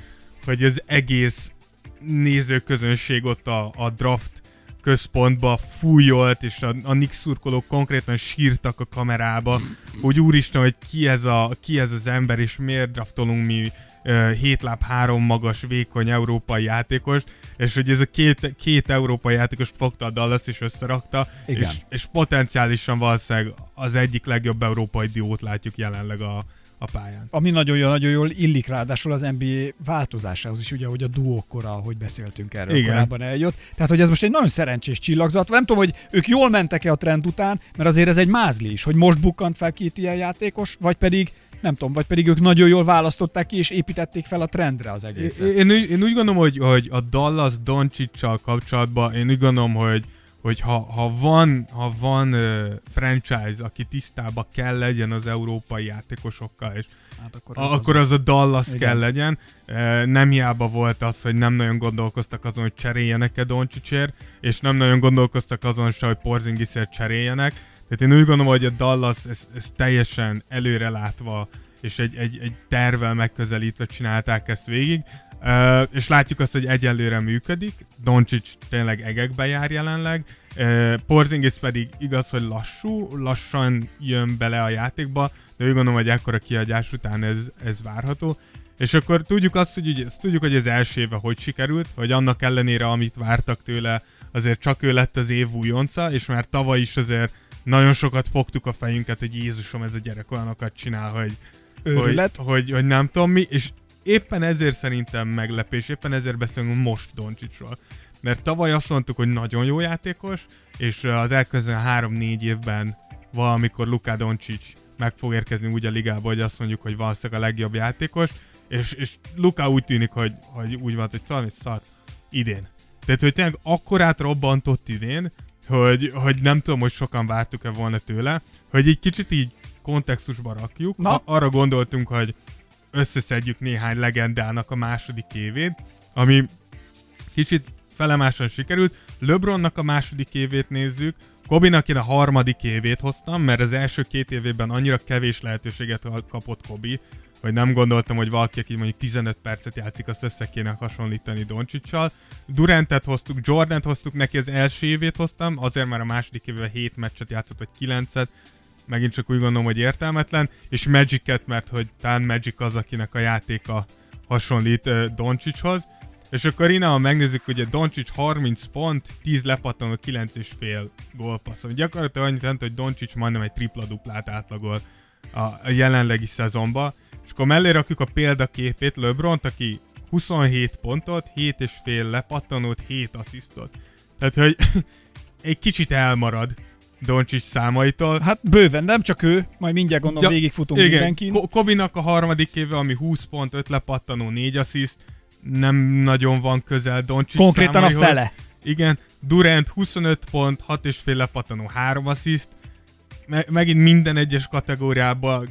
hogy az egész nézőközönség ott a, a draft központba fújolt, és a, a Knicks szurkolók konkrétan sírtak a kamerába, hogy úristen, hogy ki ez, a, ki ez az ember, és miért draftolunk mi ö, hét láb három magas, vékony európai játékost, és hogy ez a két, két európai játékost fogta a Dallas és összerakta, Igen. és, és potenciálisan valószínűleg az egyik legjobb európai diót látjuk jelenleg a, a pályán. Ami nagyon jól, nagyon jól illik ráadásul az NBA változásához is, ugye, hogy a duókkora, ahogy beszéltünk erről Igen. korábban eljött. Tehát, hogy ez most egy nagyon szerencsés csillagzat. Nem tudom, hogy ők jól mentek-e a trend után, mert azért ez egy mázli is, hogy most bukkant fel két ilyen játékos, vagy pedig nem tudom, vagy pedig ők nagyon jól választották ki, és építették fel a trendre az egészet. Én, én, úgy- én úgy gondolom, hogy, hogy a Dallas Doncsicsal kapcsolatban én úgy gondolom, hogy hogy ha, ha van, ha van uh, franchise, aki tisztába kell legyen az európai játékosokkal, és Hát akkor, a, akkor az a Dallas Igen. kell legyen. Uh, nem hiába volt az, hogy nem nagyon gondolkoztak azon, hogy cseréljenek-e Doncsicsért, és nem nagyon gondolkoztak azon se, hogy Porzingisért cseréljenek. Tehát én úgy gondolom, hogy a Dallas ezt, ezt teljesen előrelátva és egy, egy, egy tervel megközelítve csinálták ezt végig. Uh, és látjuk azt, hogy egyelőre működik. Doncsics tényleg egekbe jár jelenleg. Uh, Porzingis pedig igaz, hogy lassú, lassan jön bele a játékba, de úgy gondolom, hogy ekkora kiadás után ez, ez várható. És akkor tudjuk azt, hogy ugye, tudjuk, hogy az első éve hogy sikerült, hogy annak ellenére, amit vártak tőle, azért csak ő lett az év újonca, és már tavaly is azért nagyon sokat fogtuk a fejünket, hogy Jézusom, ez a gyerek olyanokat csinál, hogy, hogy, őrület. hogy, hogy nem tudom mi, és éppen ezért szerintem meglepés, éppen ezért beszélünk most Doncsicsról. Mert tavaly azt mondtuk, hogy nagyon jó játékos, és az elkövetkező 3-4 évben valamikor Luka Doncsics meg fog érkezni úgy a ligába, hogy azt mondjuk, hogy valószínűleg a legjobb játékos, és, és Luka úgy tűnik, hogy, hogy úgy van, hogy talán is szart idén. Tehát, hogy tényleg akkorát robbantott idén, hogy, hogy nem tudom, hogy sokan vártuk-e volna tőle, hogy egy kicsit így kontextusba rakjuk. Na. Arra gondoltunk, hogy összeszedjük néhány legendának a második évét, ami kicsit felemáson sikerült. LeBronnak a második évét nézzük, Kobinak én a harmadik évét hoztam, mert az első két évében annyira kevés lehetőséget kapott Kobi, hogy nem gondoltam, hogy valaki, aki mondjuk 15 percet játszik, azt össze kéne hasonlítani Doncsicsal. Durantet hoztuk, Jordant hoztuk, neki az első évét hoztam, azért már a második évben 7 meccset játszott, vagy 9-et, megint csak úgy gondolom, hogy értelmetlen, és Magic-et, mert hogy talán Magic az, akinek a játéka hasonlít uh, Doncsicshoz. És akkor innen, ha megnézzük, ugye Doncsics 30 pont, 10 lepattanó, 9 és fél gólpassz. Ami gyakorlatilag annyit jelent, hogy Doncsics majdnem egy tripla-duplát átlagol a, jelenlegi szezonban. És akkor mellé rakjuk a példaképét LeBront, aki 27 pontot, 7 és fél lepattanót, 7 asszisztot. Tehát, hogy [laughs] egy kicsit elmarad Doncsics számaitól. Hát bőven, nem csak ő, majd mindjárt gondolom Ja, végigfutunk Igen, mindenkin. Ko- Kobinak a harmadik éve, ami 20 pont, 5 lepattanó, 4 assziszt, nem nagyon van közel Doncsics Konkrétan a fele. Igen, Durant 25 pont, 6 és fél lepattanó, 3 assziszt. Me- megint minden egyes kategóriában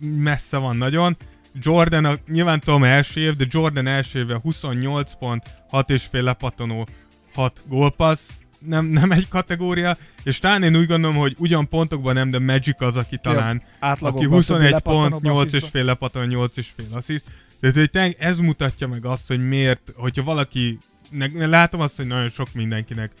messze van nagyon. Jordan, a, nyilván tudom első év, de Jordan első éve 28 pont, 6 és fél lepattanó, 6 gólpassz, nem, nem egy kategória, és talán én úgy gondolom, hogy ugyan pontokban nem, de Magic az, aki talán, átlagokban aki többi 21 lepattanóban, pont, 8 és fél lepattanó, 8 és fél assziszt. Tehát hogy ez mutatja meg azt, hogy miért, hogyha valaki, ne, látom azt, hogy nagyon sok mindenkinek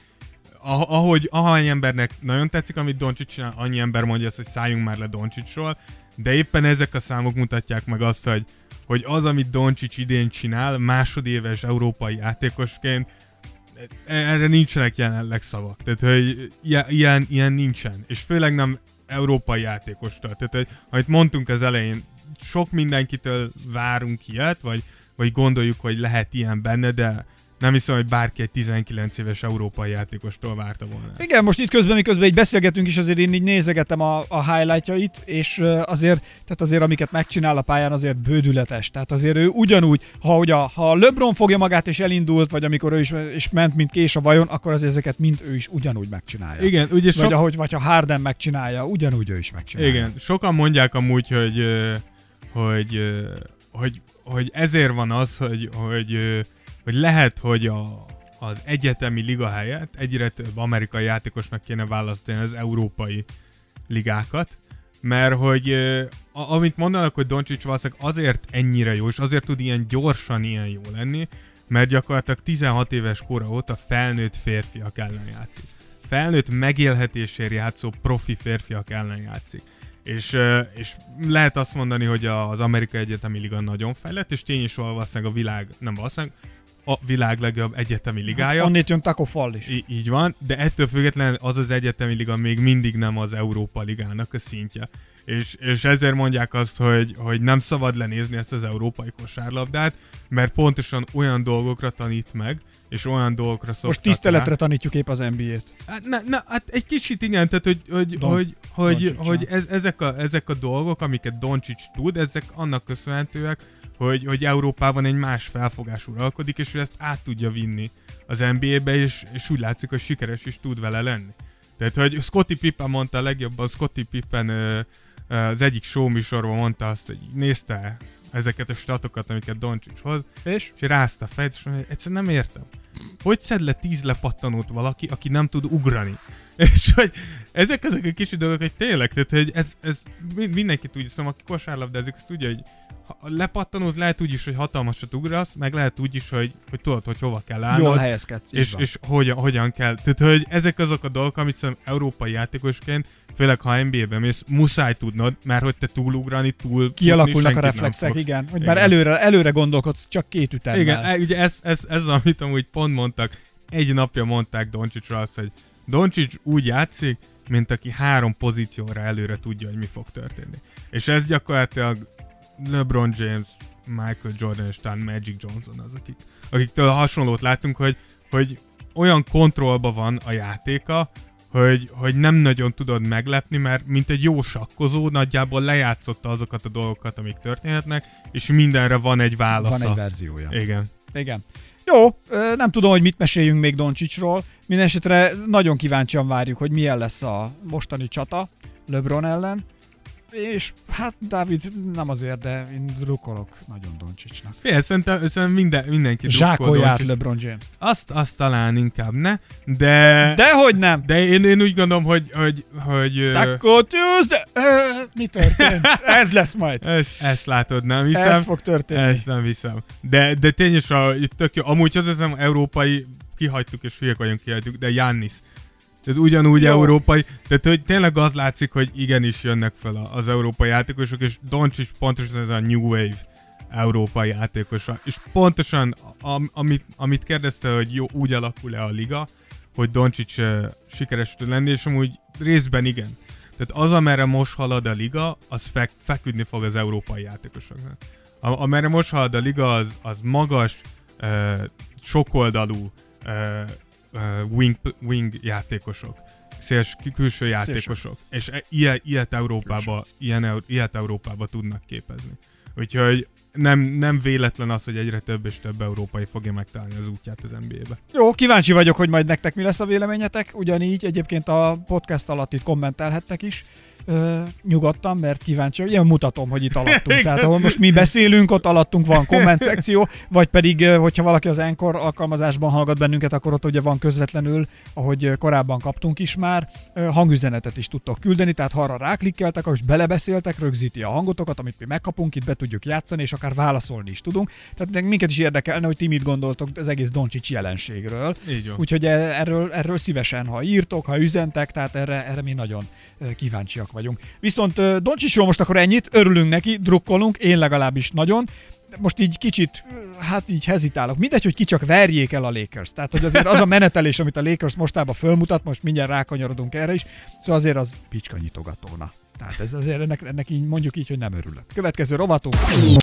ahogy ahány embernek nagyon tetszik, amit Doncsics csinál, annyi ember mondja azt, hogy szálljunk már le Doncsicsról, de éppen ezek a számok mutatják meg azt, hogy, hogy az, amit Doncsics idén csinál, másodéves európai játékosként, erre nincsenek jelenleg szavak. Tehát, hogy ilyen, ilyen nincsen. És főleg nem európai játékostól. Tehát, hogy, amit mondtunk az elején, sok mindenkitől várunk ilyet, vagy, vagy gondoljuk, hogy lehet ilyen benne, de nem hiszem, hogy bárki egy 19 éves európai játékostól várta volna. Igen, most itt közben, miközben így beszélgetünk is, azért én így nézegetem a, a highlightjait, és azért, tehát azért amiket megcsinál a pályán, azért bődületes. Tehát azért ő ugyanúgy, ha, hogy a, ha LeBron fogja magát és elindult, vagy amikor ő is és ment, mint kés a vajon, akkor azért ezeket mind ő is ugyanúgy megcsinálja. Igen, ugye Vagy sok, ahogy, vagy ha Harden megcsinálja, ugyanúgy ő is megcsinálja. Igen, sokan mondják amúgy, hogy, hogy, ö, hogy, hogy ezért van az, hogy, hogy, hogy lehet, hogy a, az egyetemi liga helyett egyre több amerikai játékosnak kéne választani az európai ligákat, mert hogy a, amit mondanak, hogy Doncsics valószínűleg azért ennyire jó, és azért tud ilyen gyorsan ilyen jó lenni, mert gyakorlatilag 16 éves kora óta felnőtt férfiak ellen játszik. Felnőtt megélhetésért játszó profi férfiak ellen játszik. És, és lehet azt mondani, hogy az Amerikai Egyetemi Liga nagyon fejlett, és tény is valószínűleg a világ, nem valószínűleg, a világ legjobb egyetemi ligája. Onnét jön Taco Fall is. Í- így van, de ettől függetlenül az az egyetemi liga még mindig nem az Európa ligának a szintje. És, és ezért mondják azt, hogy, hogy nem szabad lenézni ezt az európai kosárlabdát, mert pontosan olyan dolgokra tanít meg, és olyan dolgokra szoktat Most tiszteletre rá. tanítjuk épp az NBA-t. Hát, na, na, hát egy kicsit igen, tehát hogy, hogy, Don- hogy, hogy, Doncsics, hogy ez, ezek, a, ezek a dolgok, amiket Doncsics tud, ezek annak köszönhetőek, hogy, hogy Európában egy más felfogás uralkodik, és ő ezt át tudja vinni az NBA-be, és, és úgy látszik, hogy sikeres is tud vele lenni. Tehát, hogy Scotty Pippen mondta a legjobban, Scotty Pippen ö, ö, az egyik show műsorban mondta azt, hogy nézte ezeket a statokat, amiket Doncsics hoz, És? és rázta a fejét, és mondja, egyszerűen nem értem. Hogy szed le tíz lepattanót valaki, aki nem tud ugrani? És hogy ezek azok a kicsi dolgok, hogy tényleg, tehát hogy ez, ez mi- mindenki tudja, szóval aki kosárlabdázik, az tudja, hogy lepattanóz lehet úgy is, hogy hatalmasat ugrasz, meg lehet úgy is, hogy, hogy tudod, hogy hova kell állnod. Jól helyezkedsz. és, van. és hogyan, hogyan kell. Tehát, hogy ezek azok a dolgok, amit szerintem európai játékosként, főleg ha NBA-ben mész, muszáj tudnod, mert hogy te túlugrani, túl Kialakulnak a reflexek, igen. Hogy Igen. már előre, előre gondolkodsz, csak két ütemmel. Igen, e- ugye ez, ez, ez az, amit amúgy pont mondtak. Egy napja mondták Doncsicsra azt, hogy Doncsics úgy játszik, mint aki három pozícióra előre tudja, hogy mi fog történni. És ez gyakorlatilag LeBron James, Michael Jordan és talán Magic Johnson az, akik, akiktől hasonlót látunk, hogy, hogy olyan kontrollban van a játéka, hogy, hogy nem nagyon tudod meglepni, mert mint egy jó sakkozó, nagyjából lejátszotta azokat a dolgokat, amik történhetnek, és mindenre van egy válasza. Van egy verziója. Igen. Igen. Jó, nem tudom, hogy mit meséljünk még Doncsicsról. Mindenesetre nagyon kíváncsian várjuk, hogy milyen lesz a mostani csata LeBron ellen. És hát Dávid nem azért, de én drukkolok nagyon Doncsicsnak. Fél, szerintem, szerintem minden, mindenki drukkol Zsákolj át Doncic. LeBron James. Azt, azt talán inkább ne, de... Dehogy nem! De én, én úgy gondolom, hogy, hogy, hogy Taco Tuesday! Mi történt? [laughs] Ez lesz majd. ezt, ezt látod, nem hiszem. Ez fog történni. Ezt nem hiszem. De, de tényleg, tök jó. Amúgy az hiszem, európai, kihagytuk és hülyek vagyunk, kihagytuk, de Jannis. Ez ugyanúgy Jó. európai. Tehát, hogy tényleg az látszik, hogy igenis jönnek fel az európai játékosok, és Doncic pontosan ez a New Wave európai játékosa. És pontosan, am, amit, amit kérdezte, hogy jó, úgy alakul-e a liga, hogy Doncic uh, sikeres tud lenni, és amúgy részben igen. Tehát az, amerre most halad a liga, az fek, feküdni fog az európai játékosoknak. A, amerre most halad a liga, az, az magas, uh, sokoldalú uh, uh, wing, wing játékosok széls külső játékosok. És e- ilyet, ilyet Európába, ilyen, ilyet Európába tudnak képezni. Úgyhogy nem, nem véletlen az, hogy egyre több és több európai fogja megtalálni az útját az NBA-be. Jó, kíváncsi vagyok, hogy majd nektek mi lesz a véleményetek. Ugyanígy egyébként a podcast alatt itt kommentelhettek is ö, nyugodtan, mert kíváncsi, ilyen mutatom, hogy itt alattunk. Tehát ahol most mi beszélünk, ott alattunk van komment szekció, vagy pedig, hogyha valaki az Encore alkalmazásban hallgat bennünket, akkor ott ugye van közvetlenül, ahogy korábban kaptunk is már, hangüzenetet is tudtok küldeni, tehát ha arra ráklikkeltek, és belebeszéltek, rögzíti a hangotokat, amit mi megkapunk, itt be tudjuk játszani, és akár válaszolni is tudunk. Tehát minket is érdekelne, hogy ti mit gondoltok az egész Doncsics jelenségről. Úgyhogy e- erről, erről szívesen, ha írtok, ha üzentek, tehát erre, erre mi nagyon kíváncsiak vagyunk. Viszont Doncsisról most akkor ennyit, örülünk neki, drukkolunk, én legalábbis nagyon. Most így kicsit, hát így hezitálok. Mindegy, hogy ki csak verjék el a Lakers. Tehát, hogy azért az a menetelés, amit a Lakers mostában fölmutat, most mindjárt rákanyarodunk erre is, szóval azért az picska nyitogatóna. Tehát ez azért ennek, ennek így mondjuk így, hogy nem örülök. Következő rovatunk.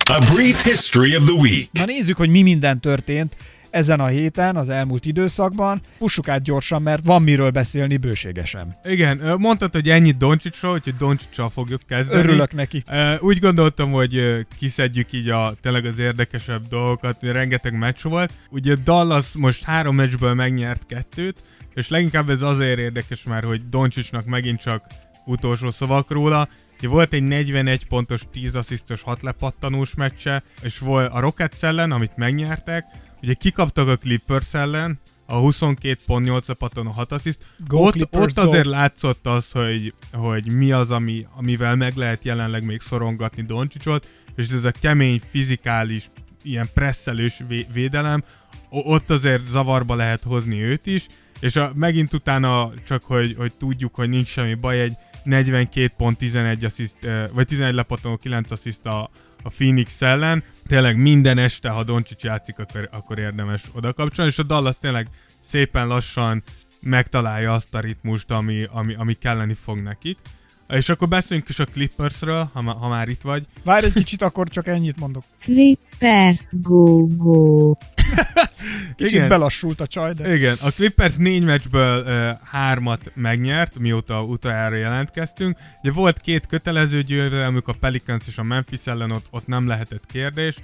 A brief history of the week. Na nézzük, hogy mi minden történt ezen a héten, az elmúlt időszakban. Fussuk át gyorsan, mert van miről beszélni bőségesen. Igen, mondtad, hogy ennyit Doncsicsról, úgyhogy Doncsicsal fogjuk kezdeni. Örülök neki. Úgy gondoltam, hogy kiszedjük így a tényleg az érdekesebb dolgokat, rengeteg meccs volt. Ugye Dallas most három meccsből megnyert kettőt, és leginkább ez azért érdekes már, hogy Doncsicsnak megint csak utolsó szavak róla. Volt egy 41 pontos, 10 asszisztos, 6 lepattanós meccse, és volt a Rockets ellen, amit megnyertek. Ugye kikaptak a Clippers ellen, a 22 pont 8 lepattanó 6 assziszt. Go Ott, Clippers, ott go! azért látszott az, hogy, hogy mi az, ami, amivel meg lehet jelenleg még szorongatni Doncsicsot, és ez a kemény, fizikális, ilyen presszelős vé- védelem, ott azért zavarba lehet hozni őt is, és a, megint utána csak, hogy, hogy tudjuk, hogy nincs semmi baj, egy 42 pont 11 assziszt, eh, vagy 11 lepattanó 9 assziszt a, a Phoenix ellen. Tényleg minden este, ha Doncsics játszik, akkor, akkor érdemes oda kapcsolni, és a Dallas tényleg szépen lassan megtalálja azt a ritmust, ami, ami, ami kelleni fog nekik. És akkor beszéljünk is a Clippersről, ha, ha már itt vagy. Várj egy kicsit, akkor csak ennyit mondok. Clippers go go. [laughs] Kicsit Igen. belassult a csaj, de... Igen, a Clippers négy meccsből uh, hármat megnyert, mióta utoljára jelentkeztünk. Ugye volt két kötelező győzelmük, a Pelicans és a Memphis ellen, ott, ott nem lehetett kérdés.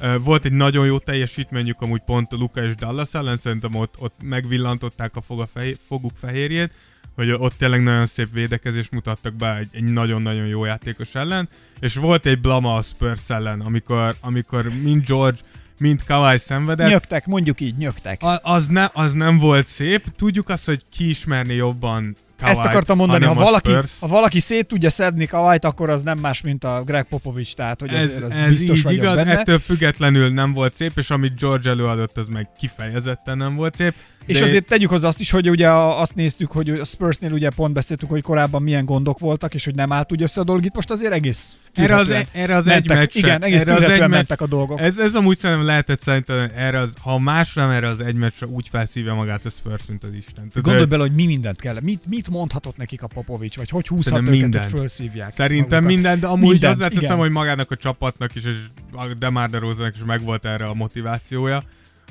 Uh, volt egy nagyon jó teljesítményük, amúgy pont a Luka és Dallas ellen, szerintem ott, ott megvillantották a foga fehér, foguk fehérjét, hogy ott tényleg nagyon szép védekezést mutattak be egy, egy nagyon-nagyon jó játékos ellen, és volt egy blama a Spurs ellen, amikor, amikor mind George, mind Kawhi szenvedett, Nyögtek, mondjuk így, nyögtek. a, az, ne, az nem volt szép. Tudjuk azt, hogy ki ismerni jobban Kawhi-t, Ezt akartam mondani, ha valaki, ha valaki szét tudja szedni Kawait, akkor az nem más, mint a Greg Popovich, tehát hogy ez, az ez biztos így igaz, benne. ettől függetlenül nem volt szép, és amit George előadott, az meg kifejezetten nem volt szép. És azért tegyük hozzá azt is, hogy ugye azt néztük, hogy a Spursnél ugye pont beszéltük, hogy korábban milyen gondok voltak, és hogy nem állt úgy össze a dolog, itt most azért egész erre az, tűrhetően erre az egy mentek. meccs Igen, egész erre az egy meccs, mentek a dolgok. ez, ez amúgy szerintem lehetett szerintem erre az, ha más nem erre az egy meccsre úgy felszívja magát a Spurs, mint az Isten. Tehát, Gondolj bele, hogy mi mindent kell. Mit, mit mondhatott nekik a Popovics, vagy hogy húzhat Szerintem őket, mindent. hogy felszívják Szerintem magukat. minden, de amúgy Mindent, hozzáteszem, igen. hogy magának a csapatnak is, és a Demar DeRozannak is megvolt erre a motivációja.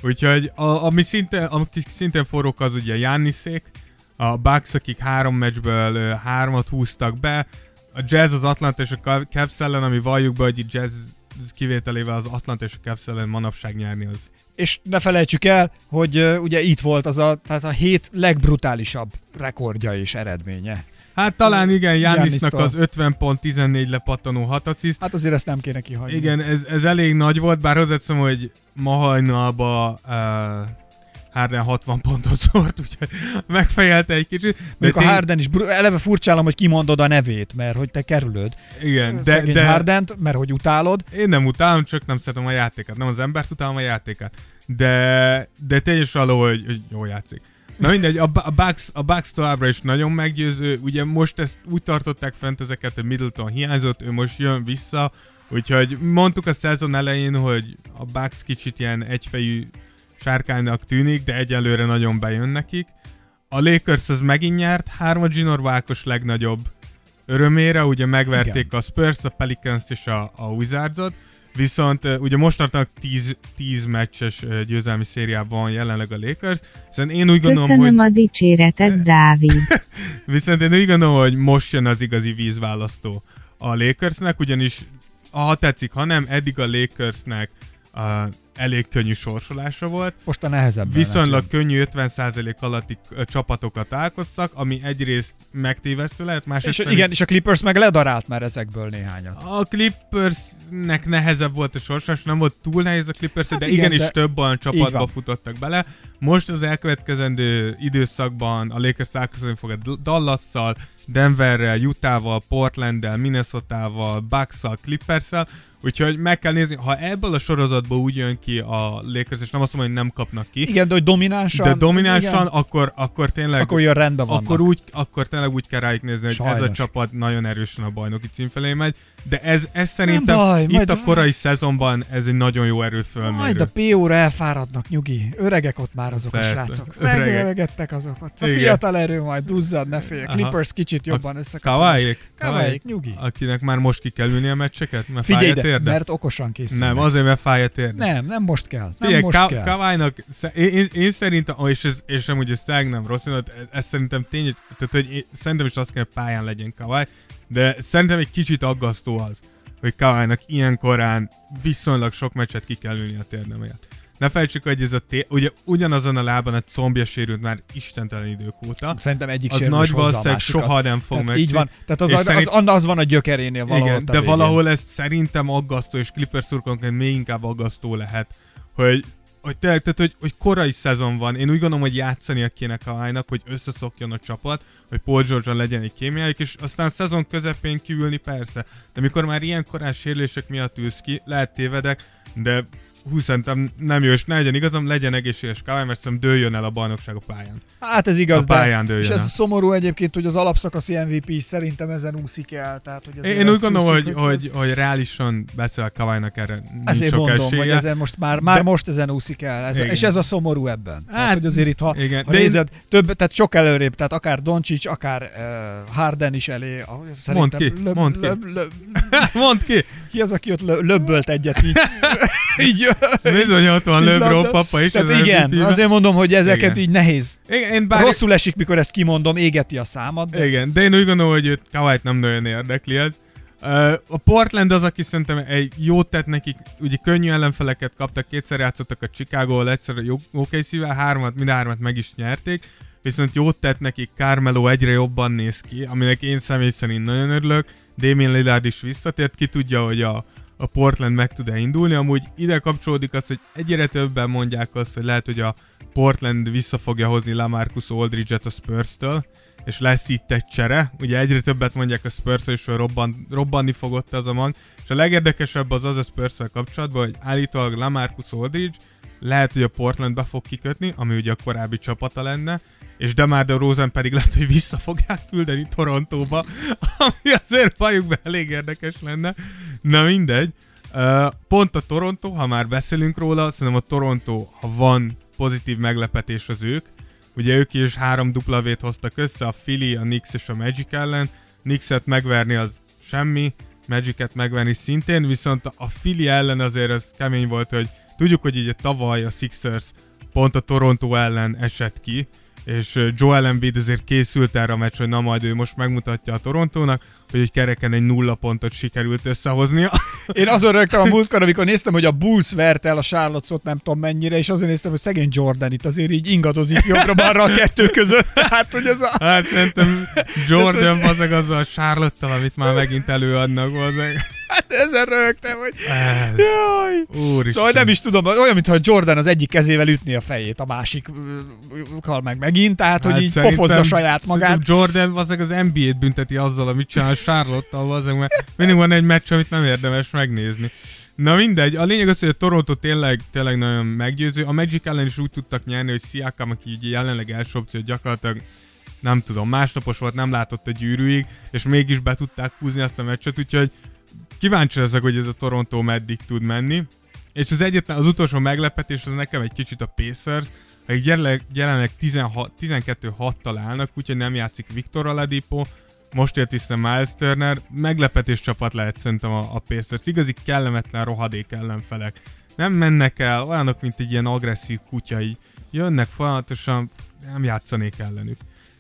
Úgyhogy a, ami szintén, akik szintén forrók az ugye Janniszék, a Bucks, akik három meccsből ö, hármat húztak be, a Jazz az Atlanta és a Cavs ellen, ami valljuk be, hogy itt Jazz kivételével az Atlanta és a Cavs ellen manapság nyerni az. És ne felejtsük el, hogy uh, ugye itt volt az a, tehát a hét legbrutálisabb rekordja és eredménye. Hát talán igen, Giannisztól. az 50 pont 14 lepattanó 6 assziszt, Hát azért ezt nem kéne kihagyni. Igen, ez, ez elég nagy volt, bár hozzáteszem, hogy ma hajnalba uh, Harden 60 pontot szórt, úgyhogy megfejelte egy kicsit. De Mondjuk a tény- Harden is, eleve furcsálom, hogy kimondod a nevét, mert hogy te kerülöd. igen, De, de, de Hardent, mert hogy utálod. én nem utálom, csak nem szeretem a játékát. Nem az embert utálom a játékát. De, de tényleg való, hogy, hogy jó játszik. Na mindegy, a, a, Bucks, a Bucks továbbra is nagyon meggyőző. Ugye most ezt úgy tartották fent ezeket, hogy Middleton hiányzott, ő most jön vissza. Úgyhogy mondtuk a szezon elején, hogy a Bucks kicsit ilyen egyfejű sárkánynak tűnik, de egyelőre nagyon bejön nekik. A Lakers az megint nyert, hárma Ginor Vákos legnagyobb örömére, ugye megverték Igen. a Spurs, a Pelicans és a, a Wizards-ot. Viszont ugye most tartanak 10, 10 meccses győzelmi szériában van jelenleg a Lakers, viszont én úgy gondolom, Köszönöm hogy a dicséretet, Dávid. [laughs] Viszont én úgy gondolom, hogy most jön az igazi vízválasztó a Lakersnek, ugyanis ha tetszik, ha nem, eddig a Lakersnek uh, elég könnyű sorsolása volt. Most a nehezebb. Viszonylag könnyű 50% alatti csapatokat találkoztak, ami egyrészt megtévesztő lehet, másrészt És, szerint- igen, és a Clippers meg ledarált már ezekből néhányat. a Clippersnek nehezebb volt a sorsás, nem volt túl nehéz a Clippers, Hát de igen, igenis de több olyan csapatba futottak bele. Most az elkövetkezendő időszakban a Lakers találkozni fog a Dallasszal, Denverrel, Utahval, Portlanddel, Minnesotával, Bucks-szal, Clippers-szel, úgyhogy meg kell nézni, ha ebből a sorozatból úgy jön ki a Lakers, és nem azt mondom, hogy nem kapnak ki, Igen, de hogy dominánsan. de dominánsan, igen, akkor, akkor tényleg akkor olyan rendben vannak. akkor, úgy, akkor tényleg úgy kell rájuk nézni, hogy ez a Sajnos. csapat nagyon erősen a bajnoki cím felé megy, de ez, ez szerintem baj, itt majd- a korai szezonban ez egy nagyon jó erő Majd a PO-ra elfáradnak, nyugi. Öregek ott már azok Persze, a srácok. Megöregedtek azok ott. A Igen. fiatal erő majd duzzad, ne félj. Clippers kicsit jobban összekapnak. Kavályék? Kavályék, nyugi. Akinek már most ki kell ülni a meccseket? Mert Figyelj térde? mert okosan készülnek. Nem, azért, mert fáj a térde. Nem, nem most kell. Nem Figyelj, most Ka- kell. Kaválynak, én, én, én szerintem, oh, és, ez, és amúgy ez szeg nem rossz, ez, ez szerintem tény, tehát hogy én, szerintem is azt kell, hogy pályán legyen Kavály, de szerintem egy kicsit aggasztó az, hogy Kaválynak ilyen korán viszonylag sok meccset ki kell ülni a térde miatt. Ne felejtsük, hogy ez a té- ugye ugyanazon a lábon egy combja sérült már istentelen idők óta. Szerintem egyik Az nagy valószínűleg soha nem fog meg. így van. Tehát az, az, szerint- az, az, van a gyökerénél valahol Igen, de végén. valahol ez szerintem aggasztó, és Clippers szurkolóknak még inkább aggasztó lehet, hogy hogy, tényleg, tehát, hogy, hogy korai szezon van. Én úgy gondolom, hogy játszania kéne Kawhi-nak, hogy összeszokjon a csapat, hogy Paul george legyen egy kémiájuk, és aztán a szezon közepén kiülni persze. De mikor már ilyen korán sérülések miatt ülsz ki, lehet tévedek, de hú, szerintem nem jó, és ne legyen igazam, legyen egészséges Kawhi, mert szerintem dőljön el a bajnokság a pályán. Hát ez igaz, a pályán de, dőljön és ez el. szomorú egyébként, hogy az alapszakaszi MVP is szerintem ezen úszik el. Tehát, hogy Én, én úgy gondolom, úszik, hogy, hogy, hogy reálisan beszél Kawhi-nak erre nincs Ezért sok mondom, esélye. hogy ezen most már, már De- most ezen úszik el. Ez, Igen. és ez a szomorú ebben. Hát, Hát, hogy azért itt, ha, igen, ha de én- nézed, több, tehát sok előrébb, tehát akár Doncsics, akár uh, Harden is elé. Szerintem ki, mondd ki. [laughs] Mondd ki! ki az, aki ott lö, löbbölt egyet így? [laughs] így Bizony ott van labda- papa is. Tehát az igen, MVP-ben. azért mondom, hogy ezeket Igen. így nehéz. Igen, én bár... Rosszul esik, mikor ezt kimondom, égeti a számad. De... Igen, de én úgy gondolom, hogy őt Kawhi-t nem nagyon érdekli ez. A Portland az, aki szerintem egy jót tett nekik, ugye könnyű ellenfeleket kaptak, kétszer játszottak a Chicago-val, egyszer a OKC-vel, hármat, mind hármat meg is nyerték, viszont jót tett nekik, Carmelo egyre jobban néz ki, aminek én személy szerint nagyon örülök, Damien Lillard is visszatért, ki tudja, hogy a, a Portland meg tud-e indulni, amúgy ide kapcsolódik az, hogy egyre többen mondják azt, hogy lehet, hogy a Portland vissza fogja hozni Lamarcus Aldridge-et a Spurs-től, és lesz itt egy csere. Ugye egyre többet mondják a spurs és hogy robban, robbanni fogott az a mag. És a legérdekesebb az az a spurs kapcsolatban, hogy állítólag Lamarcus Aldridge lehet, hogy a Portlandbe fog kikötni, ami ugye a korábbi csapata lenne, és DeMar DeRozan pedig lehet, hogy vissza fogják küldeni Torontóba, [laughs] ami azért bajukban elég érdekes lenne. Na mindegy. Uh, pont a Toronto, ha már beszélünk róla, szerintem a Toronto, ha van pozitív meglepetés az ők, Ugye ők is három W-t hoztak össze, a Philly, a Knicks és a Magic ellen. Knickset megverni az semmi, Magicet megverni szintén, viszont a Philly ellen azért ez kemény volt, hogy tudjuk, hogy ugye tavaly a Sixers pont a Toronto ellen esett ki, és Joel Embiid azért készült erre a meccs, hogy na majd ő most megmutatja a Torontónak, hogy egy kereken egy nulla pontot sikerült összehoznia. [laughs] Én azon rögtem a múltkor, amikor néztem, hogy a Bulls verte el a charlotte nem tudom mennyire, és azért néztem, hogy szegény Jordan itt azért így ingadozik jobbra-balra a kettő között. Tehát, [laughs] hogy ez a... Hát szerintem [laughs] Jordan bazeg azzal a charlotte amit már megint előadnak, bazeg. Hát ezen rögtem, hogy... Ez, Jaj. úristen. Szóval nem is tudom, olyan, mintha Jordan az egyik kezével ütné a fejét, a másik kal meg megint, tehát hogy így Hát pofozza saját magát. Jordan bazeg az NBA-t bünteti azzal, amit csinál a Charlotte-tal, bazeg, mert mindig van egy meccs, amit nem érdemes megnézni. Na mindegy, a lényeg az, hogy a Toronto tényleg, tényleg nagyon meggyőző. A Magic ellen is úgy tudtak nyerni, hogy Siakam, aki így jelenleg első opció, gyakorlatilag nem tudom, másnapos volt, nem látott a gyűrűig, és mégis be tudták húzni azt a meccset, úgyhogy kíváncsi leszek, hogy ez a Toronto meddig tud menni. És az egyetlen, az utolsó meglepetés az nekem egy kicsit a Pacers, akik jelenleg, jelenleg 16 12-6-tal állnak, úgyhogy nem játszik Viktor Aladipo, most ért vissza Miles Turner, meglepetés csapat lehet szerintem a, a Pacers. Igazi kellemetlen rohadék ellenfelek. Nem mennek el, olyanok, mint egy ilyen agresszív kutya, így jönnek folyamatosan, nem játszanék ellenük.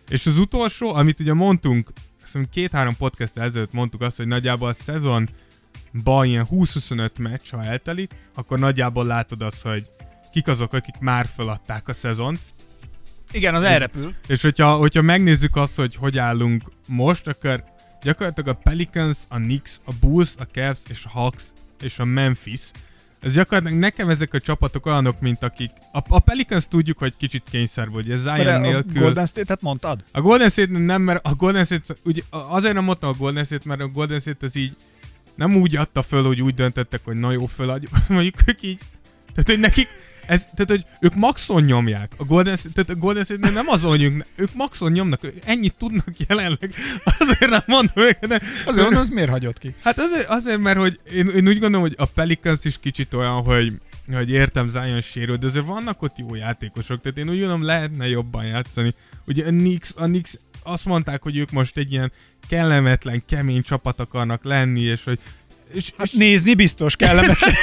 És az utolsó, amit ugye mondtunk, azt két-három podcast ezelőtt mondtuk azt, hogy nagyjából a szezon ilyen 20-25 meccs, ha eltelik, akkor nagyjából látod azt, hogy kik azok, akik már feladták a szezont. Igen, az elrepül. És hogyha, hogyha megnézzük azt, hogy hogy állunk most, akkor gyakorlatilag a Pelicans, a Knicks, a Bulls, a Cavs és a Hawks és a Memphis ez gyakorlatilag nekem ezek a csapatok olyanok, mint akik... A, a Pelicans tudjuk, hogy kicsit kényszer volt, ez Zion nélkül... A Golden State-et mondtad? A Golden State nem, mert a Golden State... Ugye, azért nem mondtam a Golden State, mert a Golden State az így nem úgy adta föl, hogy úgy döntettek, hogy na jó, föladjuk. [laughs] Mondjuk ők így... Tehát, hogy nekik ez, tehát, hogy ők maxon nyomják. A Golden, tehát a Golden State nem azon, hogy ők, ők maxon nyomnak, ennyit tudnak jelenleg. [laughs] Azért nem mondom őket, de... Azért mondom, az miért hagyott ki? Hát azért, azért mert hogy én, én úgy gondolom, hogy a Pelicans is kicsit olyan, hogy hogy értem Zion sérül, de azért vannak ott jó játékosok, tehát én úgy gondolom lehetne jobban játszani. Ugye a Knicks, a Knicks azt mondták, hogy ők most egy ilyen kellemetlen, kemény csapat akarnak lenni, és hogy és, hát és nézni biztos kellemetlen.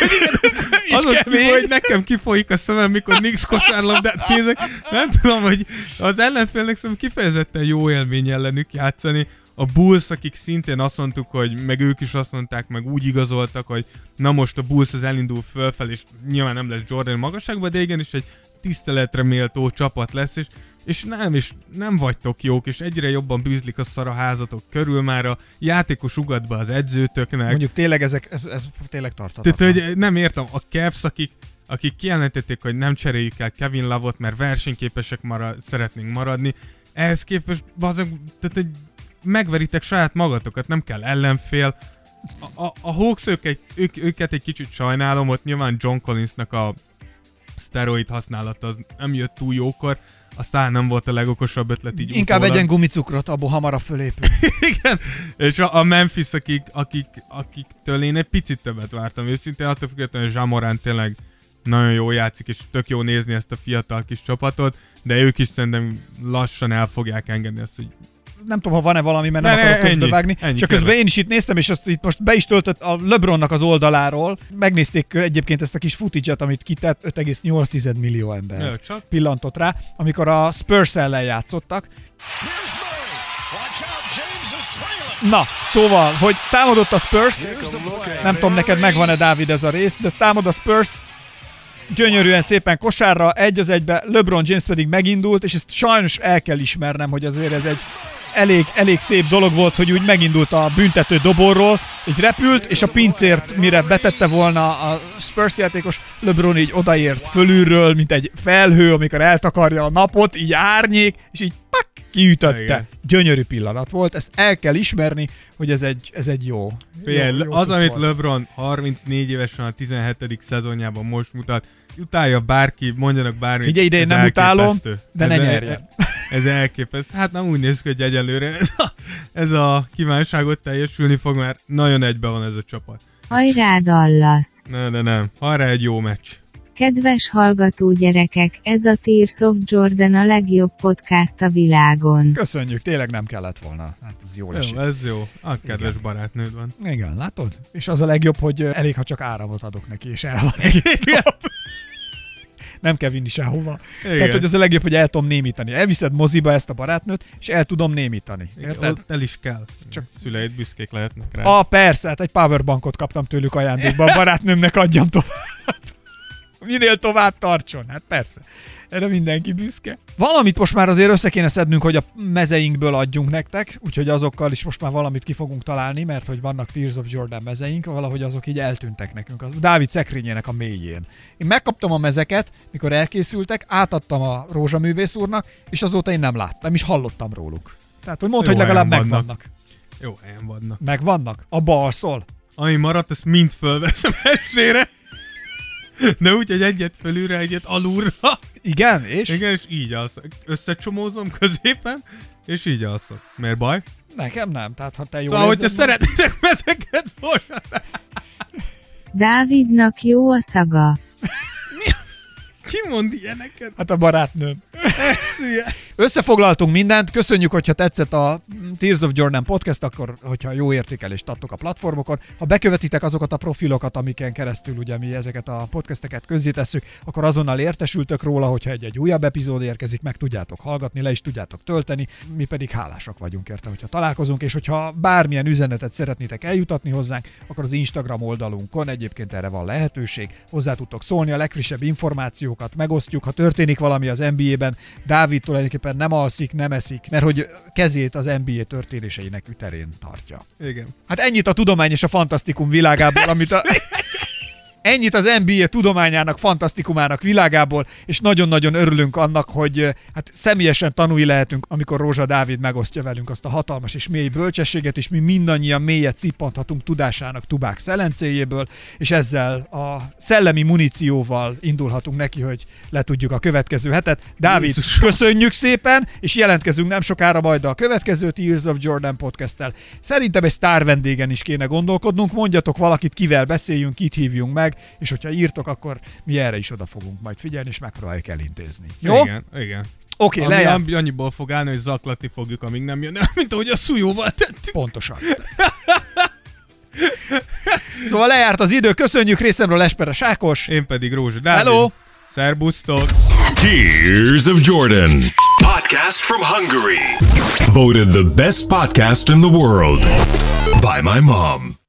[laughs] az kemény. hogy nekem kifolyik a szemem, mikor Nix kosárlabdát nézek. Nem tudom, hogy az ellenfélnek szerintem kifejezetten jó élmény ellenük játszani. A Bulls, akik szintén azt mondtuk, hogy meg ők is azt mondták, meg úgy igazoltak, hogy na most a Bulls az elindul fölfel, és nyilván nem lesz Jordan magasságban, de igenis egy tiszteletre méltó csapat lesz, és és nem, és nem vagytok jók, és egyre jobban bűzlik a szar a házatok körül már a játékos ugat be az edzőtöknek. Mondjuk tényleg ezek, ez, ez tényleg tartatatlan. Tehát, hogy nem értem, a Cavs, akik, akik kijelentették, hogy nem cseréljük el Kevin Lavot, mert versenyképesek marad, szeretnénk maradni, ehhez képest bazeg, tehát, hogy megveritek saját magatokat, nem kell ellenfél. A, a, a Hawks ők egy, ők, őket egy kicsit sajnálom, ott nyilván John Collinsnak a szteroid használata az nem jött túl jókor, aztán nem volt a legokosabb ötlet így Inkább utólag. egyen gumicukrot, abból hamarabb fölépül. [laughs] Igen, és a, a Memphis, akik, akik, akiktől én egy picit többet vártam, őszintén attól függetlenül, hogy Zsamorán tényleg nagyon jó játszik, és tök jó nézni ezt a fiatal kis csapatot, de ők is szerintem lassan el fogják engedni ezt, hogy nem tudom, ha van-e valami, mert nem ne, akarok közbevágni. Ennyi, Csak közben én is itt néztem, és azt itt most be is töltött a LeBronnak az oldaláról. Megnézték egyébként ezt a kis footage amit kitett, 5,8 millió ember csak. pillantott rá, amikor a Spurs ellen játszottak. Na, szóval, hogy támadott a Spurs, nem tudom, neked megvan-e Dávid ez a rész, de támad a Spurs, gyönyörűen szépen kosárra, egy az egybe, LeBron James pedig megindult, és ezt sajnos el kell ismernem, hogy azért ez egy elég, elég szép dolog volt, hogy úgy megindult a büntető doborról, így repült, és a pincért mire betette volna a Spurs játékos, LeBron így odaért fölülről, mint egy felhő, amikor eltakarja a napot, így árnyék, és így pak, kiütötte. Igen. Gyönyörű pillanat volt, ezt el kell ismerni, hogy ez egy, ez egy jó. Figyelj, jó, jó az, amit volt. LeBron 34 évesen a 17. szezonjában most mutat, utálja bárki, mondjanak bármit. Figyelj ide, én nem utálom, de ez ne nyerjen. Ez elképesztő. Hát nem úgy néz ki, hogy egyelőre ez a, ez a kívánságot teljesülni fog, mert nagyon egybe van ez a csapat. Hajrá, Dallas! Ne, ne, nem. Hajrá egy jó meccs. Kedves hallgató gyerekek, ez a Tears of Jordan a legjobb podcast a világon. Köszönjük, tényleg nem kellett volna. Hát ez jó esik. Ez jó. A kedves Igen. barátnőd van. Igen, látod? És az a legjobb, hogy elég, ha csak áramot adok neki, és el van nem kell vinni sehova. Igen. Tehát, hogy az a legjobb, hogy el tudom némítani. Elviszed moziba ezt a barátnőt, és el tudom némítani. Érted? el is kell. Csak szüleid büszkék lehetnek rá. Ah, persze, hát egy powerbankot kaptam tőlük ajándékba, a barátnőmnek adjam tovább. Minél tovább tartson, hát persze. Erre mindenki büszke. Valamit most már azért össze kéne szednünk, hogy a mezeinkből adjunk nektek, úgyhogy azokkal is most már valamit ki fogunk találni, mert hogy vannak Tears of Jordan mezeink, valahogy azok így eltűntek nekünk. A Dávid szekrényének a mélyén. Én megkaptam a mezeket, mikor elkészültek, átadtam a rózsaművész úrnak, és azóta én nem láttam, és hallottam róluk. Tehát, hogy mondd, hogy legalább megvannak. vannak. Jó helyen vannak. Megvannak? A alszol? Ami maradt, ezt mind fölveszem [laughs] esére. De úgy, hogy egyet fölülre, egyet alulra. Igen, és? Igen, és így alszok. Összecsomózom középen, és így alszok. Miért baj? Nekem nem, tehát ha te jó Szóval, hogyha szeretitek mezeket, Dávidnak jó a szaga. Mi? Ki mond ilyeneket? Hát a barátnőm. Összefoglaltunk mindent, köszönjük, hogyha tetszett a Tears of Jordan podcast, akkor hogyha jó értékelést adtok a platformokon. Ha bekövetitek azokat a profilokat, amiken keresztül ugye mi ezeket a podcasteket közzétesszük, akkor azonnal értesültök róla, hogyha egy-egy újabb epizód érkezik, meg tudjátok hallgatni, le is tudjátok tölteni, mi pedig hálásak vagyunk érte, hogyha találkozunk, és hogyha bármilyen üzenetet szeretnétek eljutatni hozzánk, akkor az Instagram oldalunkon egyébként erre van lehetőség, hozzá tudtok szólni, a legfrissebb információkat megosztjuk, ha történik valami az NBA-ben, Dávid tulajdonképpen nem alszik, nem eszik, mert hogy kezét az NBA történéseinek üterén tartja. Igen. Hát ennyit a tudomány és a fantasztikum világából, amit a... Ennyit az NBA tudományának, fantasztikumának világából, és nagyon-nagyon örülünk annak, hogy hát személyesen tanulni lehetünk, amikor Rózsa Dávid megosztja velünk azt a hatalmas és mély bölcsességet, és mi mindannyian mélyet cippanthatunk tudásának tubák szelencéjéből, és ezzel a szellemi munícióval indulhatunk neki, hogy letudjuk a következő hetet. Dávid, Jézusom. köszönjük szépen, és jelentkezünk nem sokára majd a következő Tears of Jordan podcasttel. Szerintem egy sztár vendégen is kéne gondolkodnunk, mondjatok valakit, kivel beszéljünk, kit hívjunk meg, és hogyha írtok, akkor mi erre is oda fogunk majd figyelni, és megpróbáljuk elintézni. Jó? Igen, igen. Oké, lejár. ami annyiból fog állni, hogy zaklatni fogjuk, amíg nem jön [laughs] mint ahogy a szújóval tettük. Pontosan. [laughs] Szóval lejárt az idő, köszönjük részemről Esperes Ákos. Én pedig Rózsa Dávid. Hello! Szerbusztok! Tears of Jordan. Podcast from Hungary. Voted the best podcast in the world by my mom.